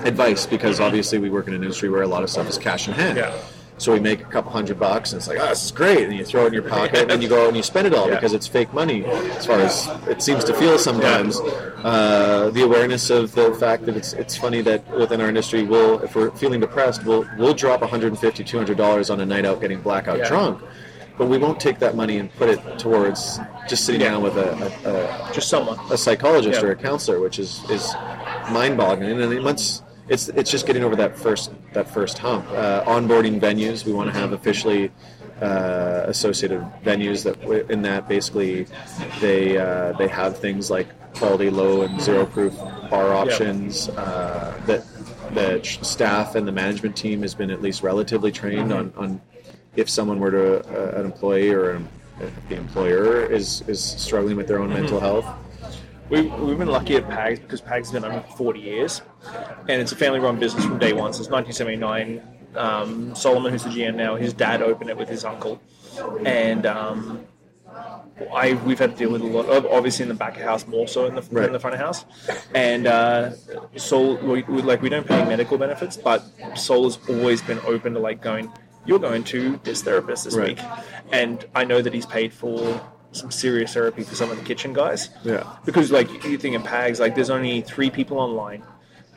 Advice, because obviously we work in an industry where a lot of stuff is cash in hand. Yeah. So we make a couple hundred bucks, and it's like, oh, this is great. And you throw it in your pocket, and you go out and you spend it all Yeah. because it's fake money, as far as it seems to feel sometimes. Uh, the awareness of the fact that it's it's funny that within our industry, we'll if we're feeling depressed, we'll we'll drop 150 200 dollars on a night out getting blackout Yeah. drunk, but we won't take that money and put it towards just sitting Yeah. down with a, a, Just someone. a, a psychologist or a counselor, which is is mind-boggling. And once it's it's just getting over that first that first hump. Uh, onboarding venues, we want to have officially uh, associated venues that in that basically they uh, they have things like quality low and zero proof bar options uh, that the staff and the management team has been at least relatively trained on, on if someone were to uh, an employee or an, if the employer is is struggling with their own mental health We, we've been lucky at PAGS because PAGS has been open for 40 years, and it's a family-run business from day one since 1979. Um, Solomon, who's the GM now, his dad opened it with his uncle, and um, I we've had to deal with a lot of obviously in the back of house more so in the Right. in the front of house, and uh, Sol we, we, like we don't pay medical benefits, but Sol has always been open to like going. You're going to this therapist this Right. week, and I know that he's paid for some serious therapy for some of the kitchen guys. Yeah. Because like you think in PAGs, like there's only three people online,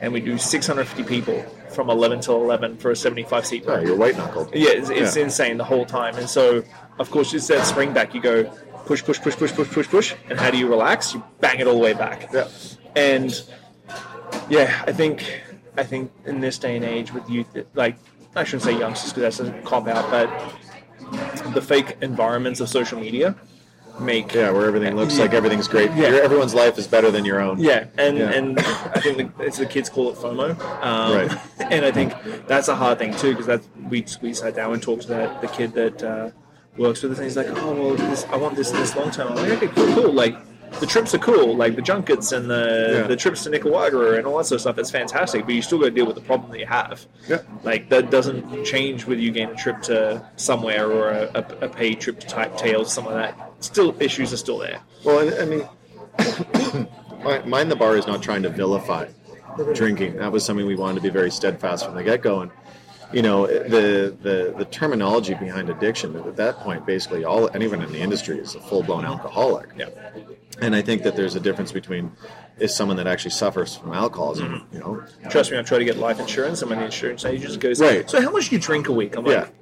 and we do 650 people from 11 till 11 for a 75 seat Oh, room. you're white knuckled. Yeah, it's, it's Yeah. insane the whole time. And so, of course, it's that spring back. You go push, push, push, push, push, push, push. And how do you relax? You bang it all the way back. Yeah. And yeah, I think I think in this day and age with youth, like I shouldn't say youngsters because that's a cop out, but the fake environments of social media make Yeah, where everything looks like everything's great. Yeah. Your, everyone's life is better than your own. Yeah, and Yeah. and I think the, it's the kids call it FOMO, um, Right. And I think that's a hard thing too because that's we we sat down and talked to that the kid that uh, works with us, and he's like, oh well, this, I want this this long term. I'm like, okay, cool, cool. Like the trips are cool, like the junkets and the Yeah. the trips to Nicaragua and all that sort of stuff. That's fantastic, but you still got to deal with the problem that you have. Yeah. Like that doesn't change whether you gain a trip to somewhere or a, a, a paid trip to type Tales, something like that. Still, issues are still there. Well, I I mean, Mi- Mind the Bar is not trying to vilify drinking. That was something we wanted to be very steadfast from the get go. And, you know, the, the, the terminology behind addiction, at that point, basically, all anyone in the industry is a full blown alcoholic. Yeah. And I think that there's a difference between is someone that actually suffers from alcoholism, mm-hmm. you know, Trust me, I try to get life insurance, and the insurance agent just goes, Right. So how much do you drink a week? I'm Yeah. like,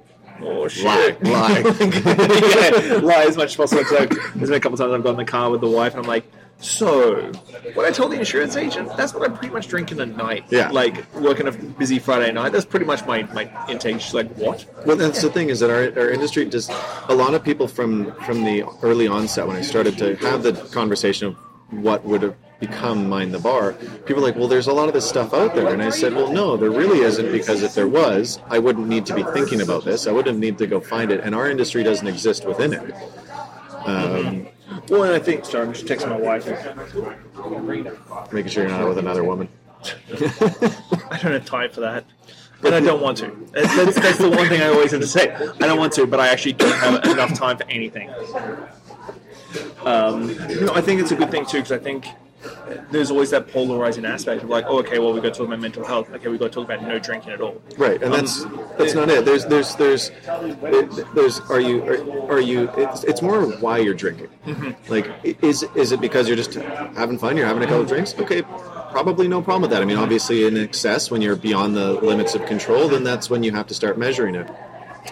oh shit, lie, lie. yeah, lie as much as possible. So there's been a couple times I've got in the car with the wife, and I'm like, so what I told the insurance agent, that's what I pretty much drink in the night. Yeah. like working a busy Friday night. That's pretty much my my intake. She's like, what? Well, that's the thing is that our, our industry just a lot of people from from the early onset when I started to have the conversation of what would have become mind the bar people are like well there's a lot of this stuff out there and i said well no there really isn't because if there was i wouldn't need to be thinking about this i wouldn't need to go find it and our industry doesn't exist within it um, Well, and I think sorry, I'm just texting my wife. making sure you're not with another woman I don't have time for that. But I don't want to. That's, that's, that's the one thing I always have to say. I don't want to, but I actually don't have enough time for anything. Um, no, I think it's a good thing too because I think there's always that polarizing aspect of like, oh, okay, well, we got to talk about mental health. Okay, we got to talk about no drinking at all. Right, and that's um, that's not it. There's there's there's there's are you are, are you? It's, it's more why you're drinking. Mm-hmm. Like, is is it because you're just having fun? You're having a couple drinks? Okay, probably no problem with that. I mean, obviously, in excess, when you're beyond the limits of control, then that's when you have to start measuring it.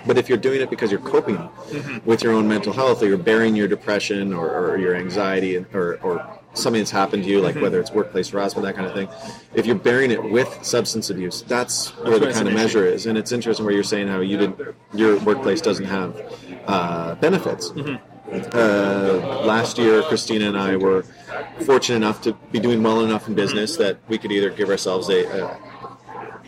But if you're doing it because you're coping mm-hmm. with your own mental health, or you're bearing your depression or, or your anxiety, or, or something that's happened to you, like whether it's workplace harassment, that kind of thing, if you're bearing it with substance abuse, that's where the kind of measure is. And it's interesting where you're saying how you didn't, your workplace doesn't have uh, benefits. Uh, last year, Christina and I were fortunate enough to be doing well enough in business that we could either give ourselves a, a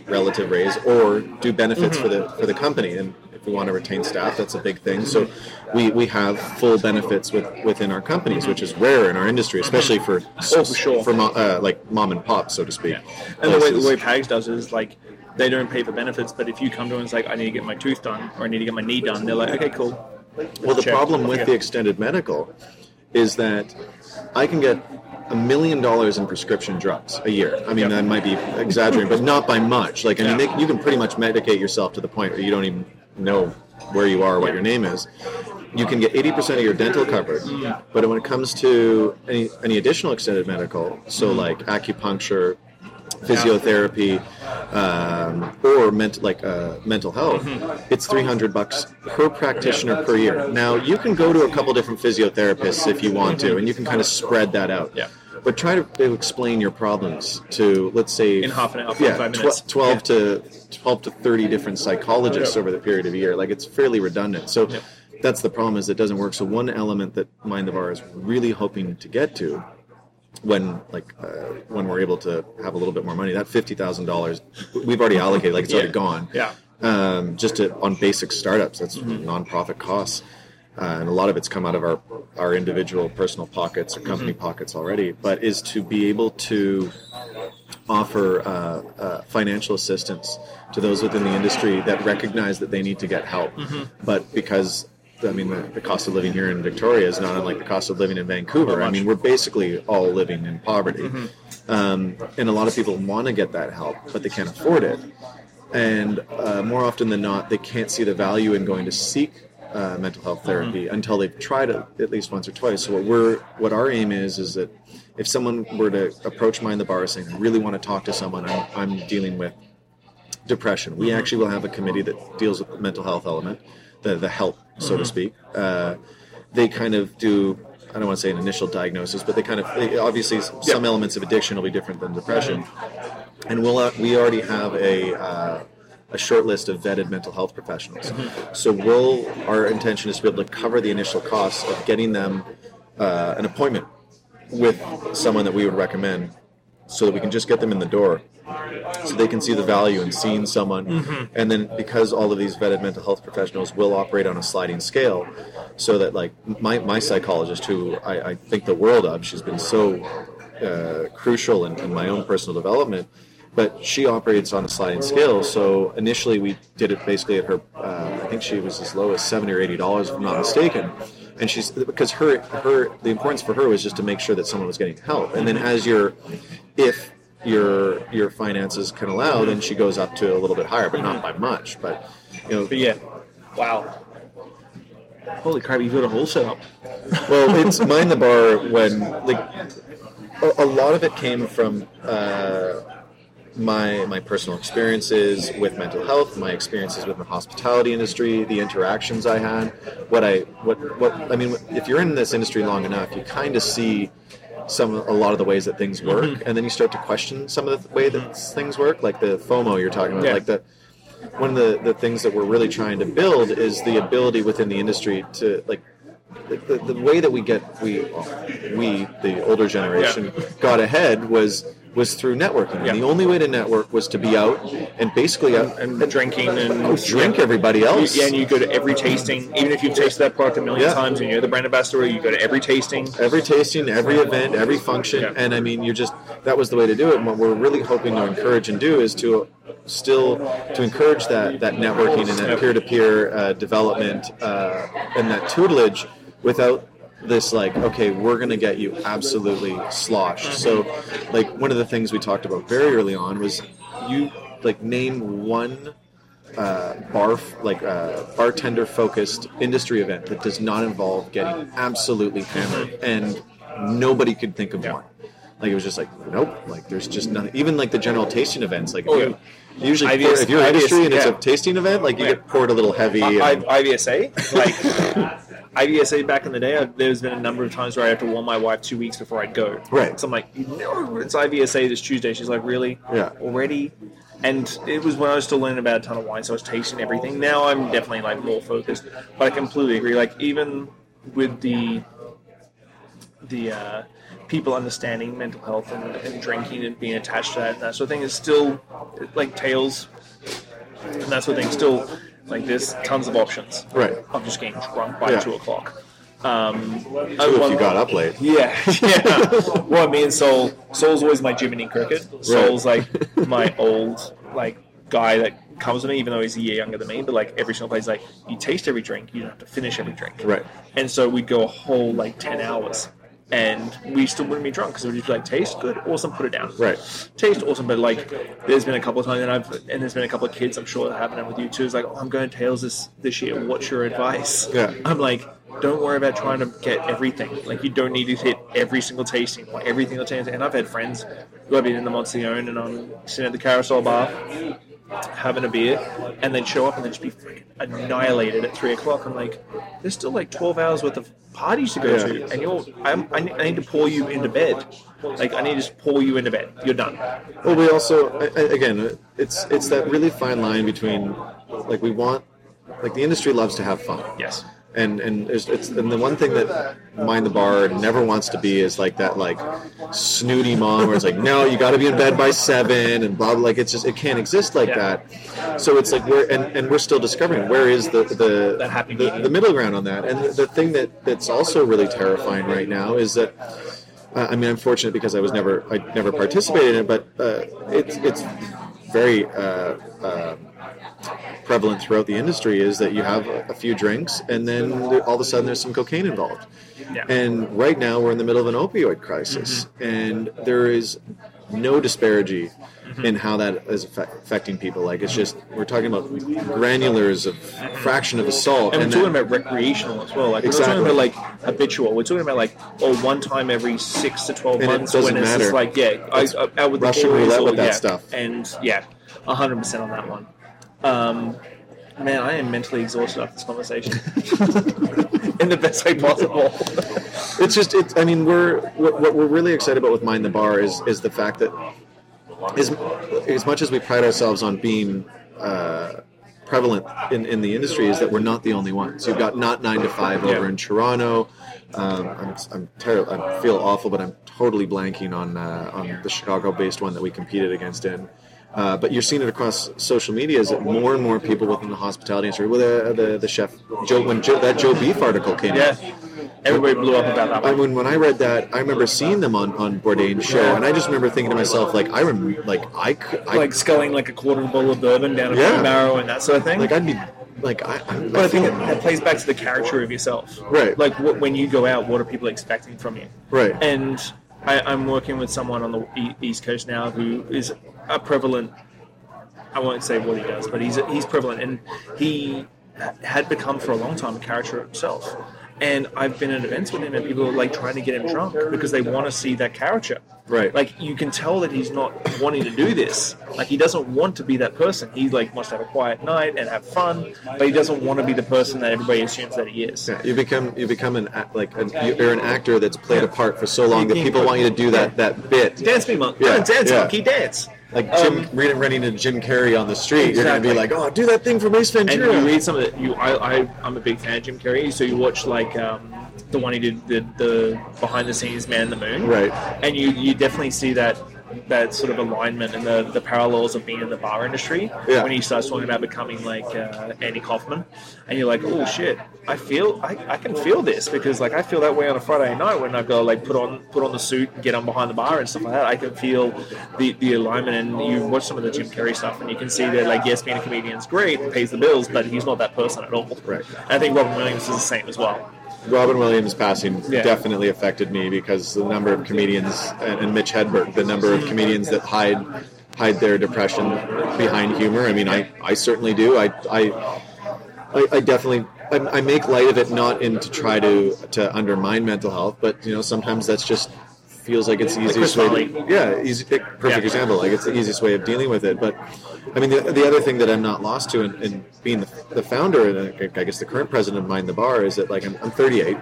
relative raise or do benefits for the for the company. And if we want to retain staff, that's a big thing. So we, we have full benefits with, within our companies, which is rare in our industry, especially for Oh, for sure. for uh, like mom and pop, so to speak. And the way, the way PAGS does is like they don't pay for benefits, but if you come to them and it's like I need to get my tooth done or I need to get my knee done, they're like, okay, cool. Well, the Check. problem with Yeah. the extended medical is that I can get a million dollars in prescription drugs a year. I mean, Yep. that might be exaggerating, but not by much. Like, I mean, Yeah. they, you can pretty much medicate yourself to the point where you don't even know where you are, or what Yeah. your name is. You can get 80% of your dental covered, mm. but when it comes to any, any additional extended medical, so like acupuncture, physiotherapy, um, or ment- like uh, mental health, Mm-hmm. it's 300 bucks per practitioner per year. Now, you can go to a couple different physiotherapists if you want to, and you can kind of spread that out. Yeah. But try to explain your problems to, let's say, In half an hour, yeah, tw- minutes. 12 to 12 to 30 different psychologists Yeah. over the period of a year. Like it's fairly redundant. So Yeah. that's the problem is it doesn't work. So one element that Mind the Bar is really hoping to get to when like uh, when we're able to have a little bit more money, that fifty thousand dollars we've already allocated, like it's already gone. Yeah. Um, just to, on basic startups, that's Mm-hmm. nonprofit costs. Uh, and a lot of it's come out of our, our individual personal pockets or company Mm-hmm. pockets already, but is to be able to offer uh, uh, financial assistance to those within the industry that recognize that they need to get help. Mm-hmm. But because I mean, the, the cost of living here in Victoria is not unlike the cost of living in Vancouver. I mean, we're basically all living in poverty, um, and a lot of people want to get that help, but they can't afford it. And uh, more often than not, they can't see the value in going to seek uh, mental health therapy until they've tried it at least once or twice. So what we're what our aim is is that if someone were to approach Mind the Bar saying, "I really want to talk to someone, I'm, I'm dealing with depression," we actually will have a committee that deals with the mental health element, the the help, so to speak. Uh, they kind of do. I don't want to say an initial diagnosis, but they kind of they, obviously some elements of addiction will be different than depression, and we'll uh, we already have a uh, a short list of vetted mental health professionals. So we'll our intention is to be able to cover the initial costs of getting them uh, an appointment with someone that we would recommend, so that we can just get them in the door, so they can see the value in seeing someone. And then because all of these vetted mental health professionals will operate on a sliding scale, so that like my my psychologist, who I, I think the world of, she's been so uh, crucial in, in my own personal development. But she operates on a sliding scale. So initially, we did it basically at her. Uh, I think she was as low as seventy or eighty dollars, if I'm not mistaken. And she's because her her the importance for her was just to make sure that someone was getting help. And then as your if your your finances can allow, then she goes up to a little bit higher, but not by much. But you know, But yeah, wow. Holy crap! You've got a whole setup. well, it's mind the bar when like a, a lot of it came from uh, my my personal experiences with mental health, my experiences with the hospitality industry, the interactions I had. What I what what I mean, if you're in this industry long enough, you kind of see some a lot of the ways that things mm-hmm. work, and then you start to question some of the way that things work, like the FOMO you're talking about, Yeah. like the one of the, the things that we're really trying to build is the ability within the industry to like the, the, the way that we get we we the older generation got ahead was was through networking. Yeah. The only way to network was to be out and basically out and drinking and Oh, drink everybody else. Yeah, and you go to every tasting, even if you've tasted that product a million Yeah. times and you're the brand ambassador. You go to every tasting. every tasting, every event, every function, Yeah. and I mean, you're just that was the way to do it. And what we're really hoping to encourage and do is to still to encourage that that networking and that peer to peer development uh, and that tutelage without this like okay we're going to get you absolutely sloshed. So like one of the things we talked about very early on was you like name one uh, bar like uh, bartender focused industry event that does not involve getting absolutely hammered and nobody could think of one. Like it was just like nope like there's just nothing even like the general tasting events like if Oh, you, usually IVS pour- if you're IVS industry and it's a tasting event like you Yeah. get poured a little heavy I, and- I, IVSA, like IVSA back in the day, I, there's been a number of times where I have to warn my wife two weeks before I'd go. Right. So I'm like, no, it's IVSA this Tuesday. She's like, really? Yeah. Already? And it was when I was still learning about a ton of wine, so I was tasting everything. Now I'm definitely like more focused, but I completely agree. Like even with the the uh, people understanding mental health and, and drinking and being attached to that and that sort of thing is still like Tales and that sort of thing. Still, Like there's tons of options. Right. I'm just getting drunk by Yeah. two o'clock. Um, Too, if you got up late. Yeah, yeah. well, me and Soul, Soul's always my Jiminy Cricket. Soul's like my old like guy that comes with me, even though he's a year younger than me. But like every single place, like you taste every drink, you don't have to finish every drink. Right. And so we'd go a whole like ten hours, and we still wouldn't be drunk because we'd just be like, taste good, awesome, put it down. Right. Taste awesome, but like, there's been a couple of times, and I've and there's been a couple of kids, I'm sure that happened with you too. It's like, oh, I'm going to Tales this this year. What's your advice? Yeah. I'm like, don't worry about trying to get everything. Like, you don't need to hit every single tasting or every single tasting. And I've had friends who have been in the Monteleone and I'm sitting at the carousel bar having a beer and then show up and then just be freaking annihilated at three o'clock. I'm like, there's still like 12 hours worth of parties to go Yeah. to, and you're, I'm, I need I need to pour you into bed. Like, I need to just pour you into bed. You're done. Well, we also I- I- again, it's it's that really fine line between like we want like the industry loves to have fun. Yes. And and it's, it's and the one thing that mind the bar never wants to be is like that like snooty mom where it's like no you got to be in bed by seven and blah blah like it's just it can't exist like Yeah. that. So it's like we're and, and we're still discovering where is the the, happy the, the middle ground on that. And the, the thing that that's also really terrifying right now is that uh, I mean I'm fortunate because I was never I never participated in it but uh, it's it's very uh, uh, prevalent throughout the industry is that you have a, few drinks and then all of a sudden there's some cocaine involved. Yeah. And right now we're in the middle of an opioid crisis, mm-hmm. and there is no disparity mm-hmm. in how that is affect, affecting people. Like it's just we're talking about granulars of fraction of a salt, And, and we're talking that- about recreational as well. Like Exactly. we're talking about like habitual. We're talking about like oh one time every six to twelve And it months doesn't when it's just matter. like yeah, I, It's I, out with Russian roulette with that yeah. stuff. And yeah, hundred percent on that one. Um, man, I am mentally exhausted after this conversation. In the best way possible. it's just it, I mean we're what, what we're really excited about with Mind the Bar is is the fact that as, as much as we pride ourselves on being uh, prevalent in, in the industry is that we're not the only ones. You've got not nine to five over Yeah. in Toronto. Um, I'm, I'm terrible. I feel awful, but I'm totally blanking on uh, on the Chicago-based one that we competed against in. Uh, but you're seeing it across social media is that more and more people within the hospitality industry, with uh, the the chef Joe, when Joe, that Joe Beef article came yeah, out, everybody blew up about that I mean, when I read that, I remember seeing them on on Bourdain's show, and I just remember thinking to myself, like, I remember, like, I could, I, Like sculling like a quarter of a bottle of bourbon down a Yeah. barrel and that sort of thing. like, I'd be, like, I, I, But I think it, that plays back to the character of yourself. Right. Like what, when you go out, what are people expecting from you? Right. And I, I'm working with someone on the East Coast now who is a prevalent. I won't say what he does, but he's he's prevalent, and he had become for a long time a character himself. And I've been at events with him, and people are like trying to get him drunk because they want to see that character. Right. Like you can tell that he's not wanting to do this. Like he doesn't want to be that person. He like wants to have a quiet night and have fun, but he doesn't want to be the person that everybody assumes that he is. you become you become an like an, you're an actor that's played a part for so long that people want you to do that that bit. Dance me, monk. Yeah, Yeah, dance, yeah. monkey, dance. Like Jim Um, reading running into Jim Carrey on the street, you're gonna be like, oh, do that thing from Ace Ventura." and you read some of it. You, I, I, I'm a big fan of Jim Carrey. So you watch like um, the one he did, the, the behind the scenes Man in the Moon, Right. And you, you definitely see that that sort of alignment and the, the parallels of being in the bar industry Yeah. when he starts talking about becoming like uh, Andy Kaufman, and you're like, oh shit, I feel I, I can feel this because like I feel that way on a Friday night when I go like put on put on the suit and get on behind the bar and stuff like that. I can feel the, the alignment, and you watch some of the Jim Carrey stuff, and you can see that like yes, being a comedian is great, pays the bills, but he's not that person at all. Right. And I think Robin Williams is the same as well. Robin Williams passing Yeah. definitely affected me because the number of comedians and, Mitch Hedberg, the number of comedians that hide hide their depression behind humor. I mean, I, I certainly do. I I, I, definitely I, I make light of it not in to try to to undermine mental health, but you know sometimes that's just feels like it's the easiest way. To, yeah, easy, perfect Yeah. example. Like it's the easiest way of dealing with it. But I mean, the, the other thing that I'm not lost to in, in being the, the founder and uh, I guess the current president of Mind the Bar is that like I'm, I'm 38.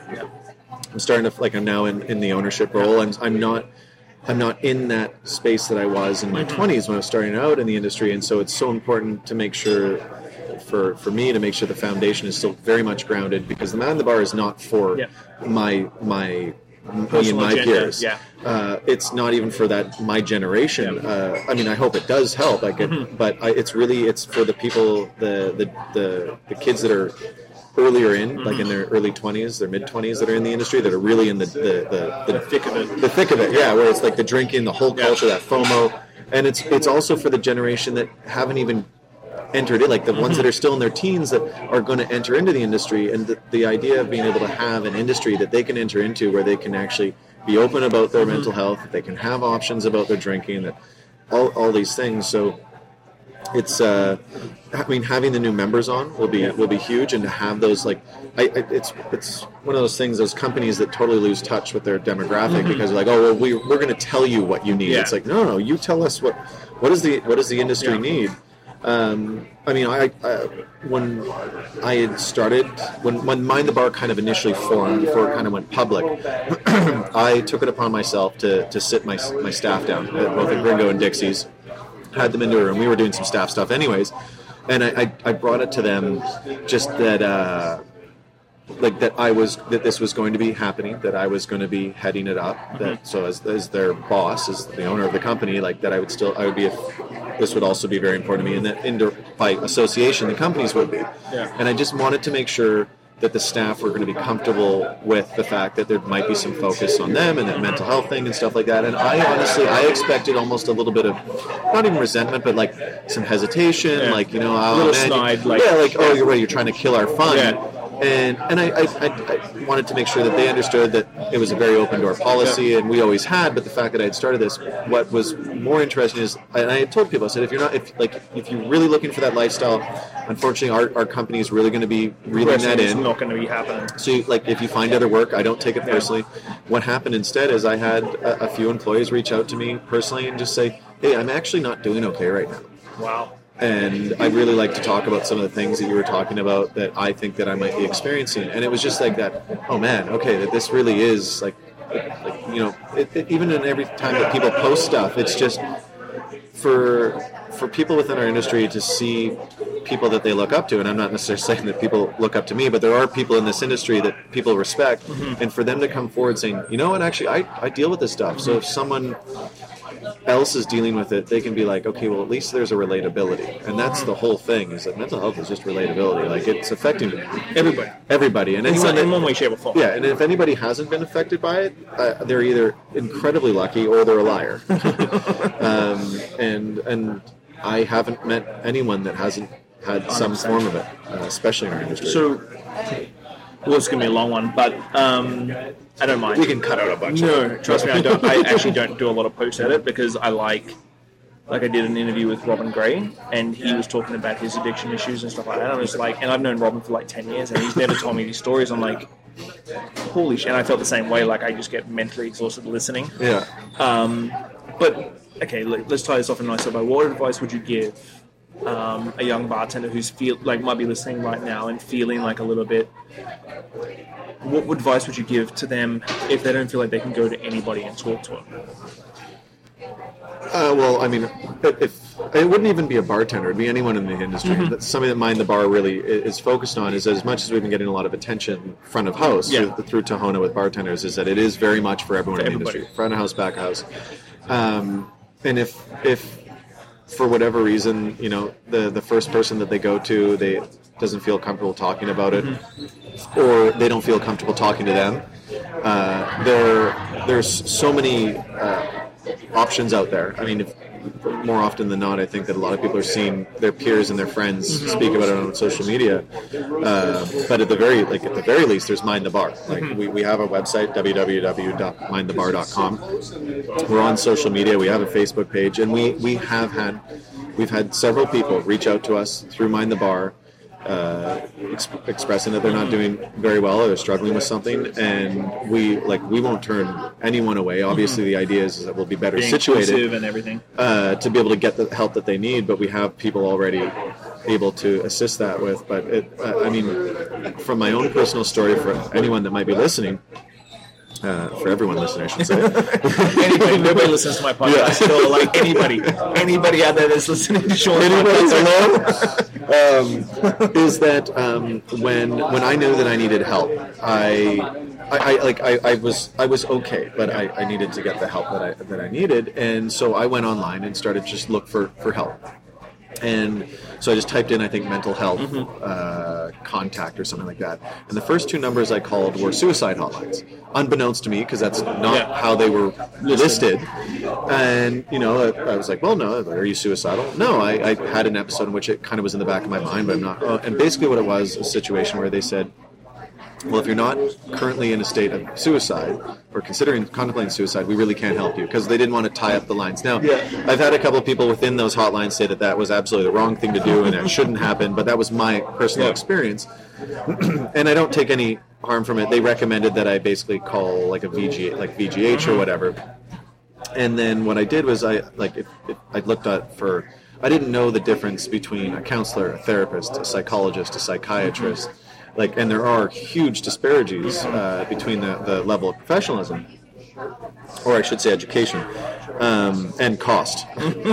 I'm starting to like I'm now in, in the ownership role. I'm I'm not I'm not in that space that I was in my 20s when I was starting out in the industry, and so it's so important to make sure for for me to make sure the foundation is still very much grounded because the Mind the Bar is not for Yeah. my my me and my agenda, peers. yeah. Uh, it's not even for that my generation. Yeah. Uh, I mean, I hope it does help. Like, it, Mm-hmm. but I, it's really it's for the people, the the the, the kids that are earlier in, like Mm-hmm. in their early twenties, their mid twenties, that are in the industry, that are really in the the, the, the thick of it. the thick of it, yeah, where it's like the drinking, the whole Yeah. culture, that FOMO, and it's it's also for the generation that haven't even entered it, like the ones that are still in their teens that are going to enter into the industry, and the, the idea of being able to have an industry that they can enter into where they can actually be open about their mental health, that they can have options about their drinking, that all all these things. So it's uh, I mean having the new members on will be will be huge, and to have those like I, I it's it's one of those things those companies that totally lose touch with their demographic because they're like oh well we we're going to tell you what you need. Yeah. It's like no no you tell us what what is the what does the industry Yeah. need. Um, I mean, I, I when I had started when when Mind the Bar kind of initially formed before it kind of went public, I took it upon myself to, to sit my my staff down at both at Gringo and Dixie's had them into a room. We were doing some staff stuff anyways, and I, I, I brought it to them just that uh, like that I was that this was going to be happening, that I was going to be heading it up. That mm-hmm. so as, as their boss, as the owner of the company, like that I would still I would be a, this would also be very important to me, and that in by association the companies would be. Yeah. And I just wanted to make sure that the staff were going to be comfortable with the fact that there might be some focus on them and that mental health thing and stuff like that. And I honestly, I expected almost a little bit of not even resentment, but like some hesitation, Yeah. like you know, oh, Little man, you- snide, like- yeah, like oh, you're right, you're trying to kill our fun. Yeah. And and I, I, I, wanted to make sure that they understood that it was a very open door policy, and we always had. But the fact that I had started this, what was more interesting is, and I had told people, I said, if you're not, if like, if you're really looking for that lifestyle, unfortunately, our, our company is really going to be reeling that in. not going to be happening. So, you- like, if you find other work, I don't take it personally. What happened instead is I had a, a few employees reach out to me personally and just say, "Hey, I'm actually not doing okay right now." Wow. And I really like to talk about some of the things that you were talking about that I think that I might be experiencing. And it was just like that. Oh man, okay, that this really is like, like you know, it, it, even in every time that people post stuff, it's just for for people within our industry to see people that they look up to. And I'm not necessarily saying that people look up to me, but there are people in this industry that people respect, mm-hmm. and for them to come forward saying, you know what, actually, I I deal with this stuff. So if someone else is dealing with it, they can be like, okay, well, at least there's a relatability, and that's the whole thing. Is that mental health is just relatability? Like it's affecting Everybody. everybody, and In, anyone in one way, shape, or form. yeah, and if anybody hasn't been affected by it, uh, they're either incredibly lucky or they're a liar. um, and and I haven't met anyone that hasn't had some form of it, uh, especially in our industry. So, well, it's going to be a long one, but um, I don't mind. we can cut out a bunch. No, trust me, I don't. I actually don't do a lot of post edit because I like, like I did an interview with Robin Gray, and he was talking about his addiction issues and stuff like that. And I was like, and I've known Robin for like ten years, and he's never told me these stories. I'm like, holy shit! And I felt the same way. Like I just get mentally exhausted listening. Yeah. Um, but okay, let, let's tie this off in a nice way. What advice would you give um, a young bartender who's feel like might be listening right now and feeling like a little bit? What advice would you give to them if they don't feel like they can go to anybody and talk to them? Uh, well, I mean, if, it wouldn't even be a bartender, it'd be anyone in the industry. Mm-hmm. That's something that Mind the Bar really is focused on. Is as much as we've been getting a lot of attention front of house Yeah. through, through Tahona with bartenders, is that it is very much for everyone For in the everybody. industry, front of house, back of house. Um, and if if for whatever reason, you know, the the first person that they go to, they doesn't feel comfortable talking about it, or they don't feel comfortable talking to them. Uh, there, there's so many uh, options out there. I mean, if, more often than not, I think that a lot of people are seeing their peers and their friends speak about it on social media. Uh, but at the very, like at the very least, there's Mind the Bar. Like we, we have a website www.mindthebar.com. We're on social media. We have a Facebook page, and we we have had we've had several people reach out to us through Mind the Bar uh, ex- expressing that they're not doing very well or they're struggling with something, and we like we won't turn anyone away. Obviously, the idea is, that we'll be better Being situated and everything. uh, to be able to get the help that they need, but we have people already able to assist that with. But it, uh, I mean, from my own personal story, for anyone that might be listening. Uh, for everyone listening, I should say. Anybody, nobody listens to my podcast. So, like anybody, anybody out there that's listening to podcast, alone? um, is that um, when when I knew that I needed help, I I, I like I, I was I was okay, but I, I needed to get the help that I that I needed, and so I went online and started just look for for help. And so I just typed in, I think, mental health uh, contact or something like that. And the first two numbers I called were suicide hotlines, unbeknownst to me, because that's not Yeah. how they were listed. And, you know, I, I was like, well, no, are you suicidal? No, I, I had an episode in which it kind of was in the back of my mind, but I'm not. And basically, what it was a situation where they said, well, if you're not currently in a state of suicide or considering contemplating suicide, we really can't help you because they didn't want to tie up the lines. Now, I've had a couple of people within those hotlines say that that was absolutely the wrong thing to do and that shouldn't happen, but that was my personal Yeah. experience. and I don't take any harm from it. They recommended that I basically call like a VG, like VGH or mm-hmm. whatever. And then what I did was I like if, if I looked at for I didn't know the difference between a counselor, a therapist, a psychologist, a psychiatrist, like and there are huge disparities uh, between the, the level of professionalism, or I should say education, um, and cost.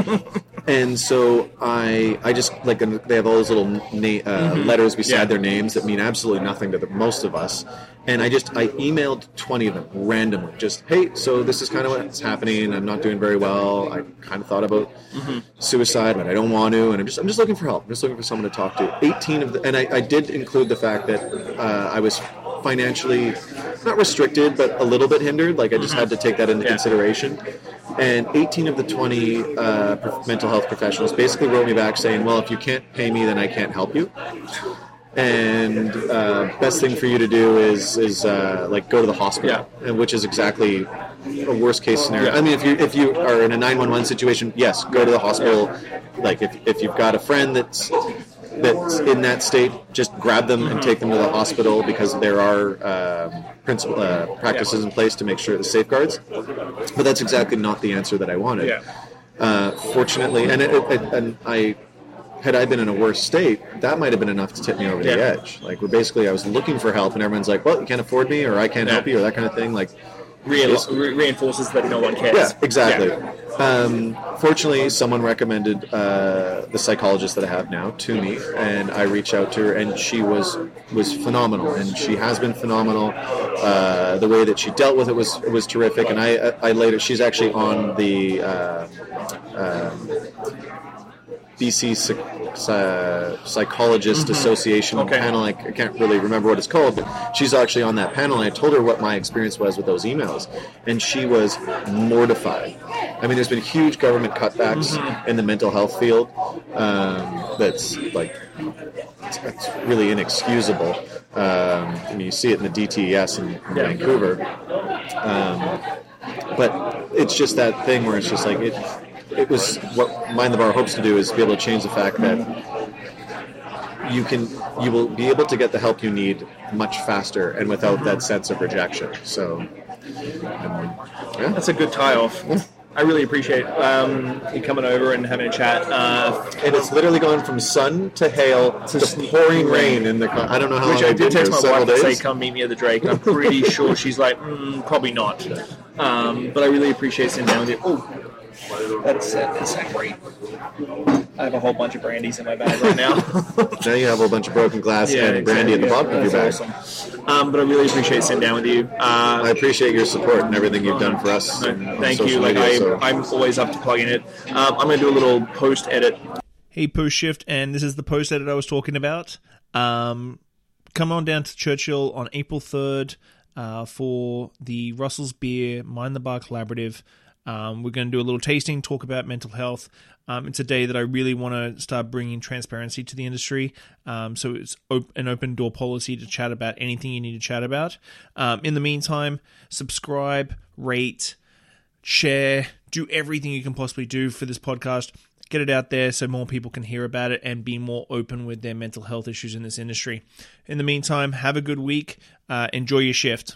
and so I I just like they have all those little na- uh, letters beside Yeah. their names that mean absolutely nothing to the, most of us. And I just I emailed twenty of them randomly. Just hey, so this is kind of what's happening. I'm not doing very well. I kind of thought about suicide, but I don't want to. And I'm just I'm just looking for help. I'm just looking for someone to talk to. Eighteen of the and I, I did include the fact that uh, I was financially not restricted, but a little bit hindered. Like I just had to take that into Yeah. consideration. And 18 of the 20 uh, mental health professionals basically wrote me back saying, "Well, if you can't pay me, then I can't help you." And uh, best thing for you to do is is uh, like go to the hospital, and which is exactly a worst case scenario. Yeah. I mean, if you if you are in a 911 situation, yes, go to the hospital. Like if if you've got a friend that's that's in that state, just grab them and take them to the hospital because there are um principle uh, practices in place to make sure the safeguards. But that's exactly not the answer that I wanted. Yeah. Uh, fortunately, and it, it, and I had I been in a worse state, that might have been enough to tip me over the edge. Like, where basically I was looking for help, and everyone's like, "Well, you can't afford me, or I can't Yeah. help you, or that kind of thing." Like, Real, re- reinforces that no one cares. yeah, exactly. Yeah. Um, fortunately, someone recommended uh, the psychologist that I have now to me, and I reached out to her, and she was was phenomenal, and she has been phenomenal. Uh, the way that she dealt with it was was terrific, and I I later she's actually on the. Uh, um, BC Psych- Psy- Psychologist Association Okay. panel. I, I can't really remember what it's called, but she's actually on that panel. And I told her what my experience was with those emails, and she was mortified. I mean, there's been huge government cutbacks in the mental health field. Um, that's like it's, it's really inexcusable. Um, I mean, you see it in the DTES in, in Vancouver. Um, but it's just that thing where it's just like it. It was what Mind the Bar hopes to do is be able to change the fact that you can you will be able to get the help you need much faster and without that sense of rejection. So, um, yeah, That's a good tie off. I really appreciate um, you coming over and having a chat. Uh, and it's literally gone from sun to hail to, sneak pouring rain in the. Con- I don't know how which long I did text my wife to say, "Come meet me at the Drake." And I'm pretty sure she's like, mm, "Probably not." Um, but I really appreciate sitting down with you. Oh, that's that's great. I have a whole bunch of brandies in my bag right now. Now you have a whole bunch of broken glass and brandy at the bottom of your bag. Awesome. Um, but I really appreciate sitting down with you. I Uh, appreciate your support and everything you've done for us. on- on thank you. social Like media, I, so- I'm always up to plugging it. Um, I'm going to do a little post edit Hey, Post Shift, and this is the post edit I was talking about. Um, come on down to Churchill on April 3rd uh, for the Russell's Beer Mind the Bar Collaborative. Um, we're going to do a little tasting, talk about mental health. Um, it's a day that I really want to start bringing transparency to the industry. Um, so it's op- an open door policy to chat about anything you need to chat about. Um, in the meantime, subscribe, rate, share, do everything you can possibly do for this podcast. Get it out there so more people can hear about it and be more open with their mental health issues in this industry. In the meantime, have a good week. Uh, enjoy your shift.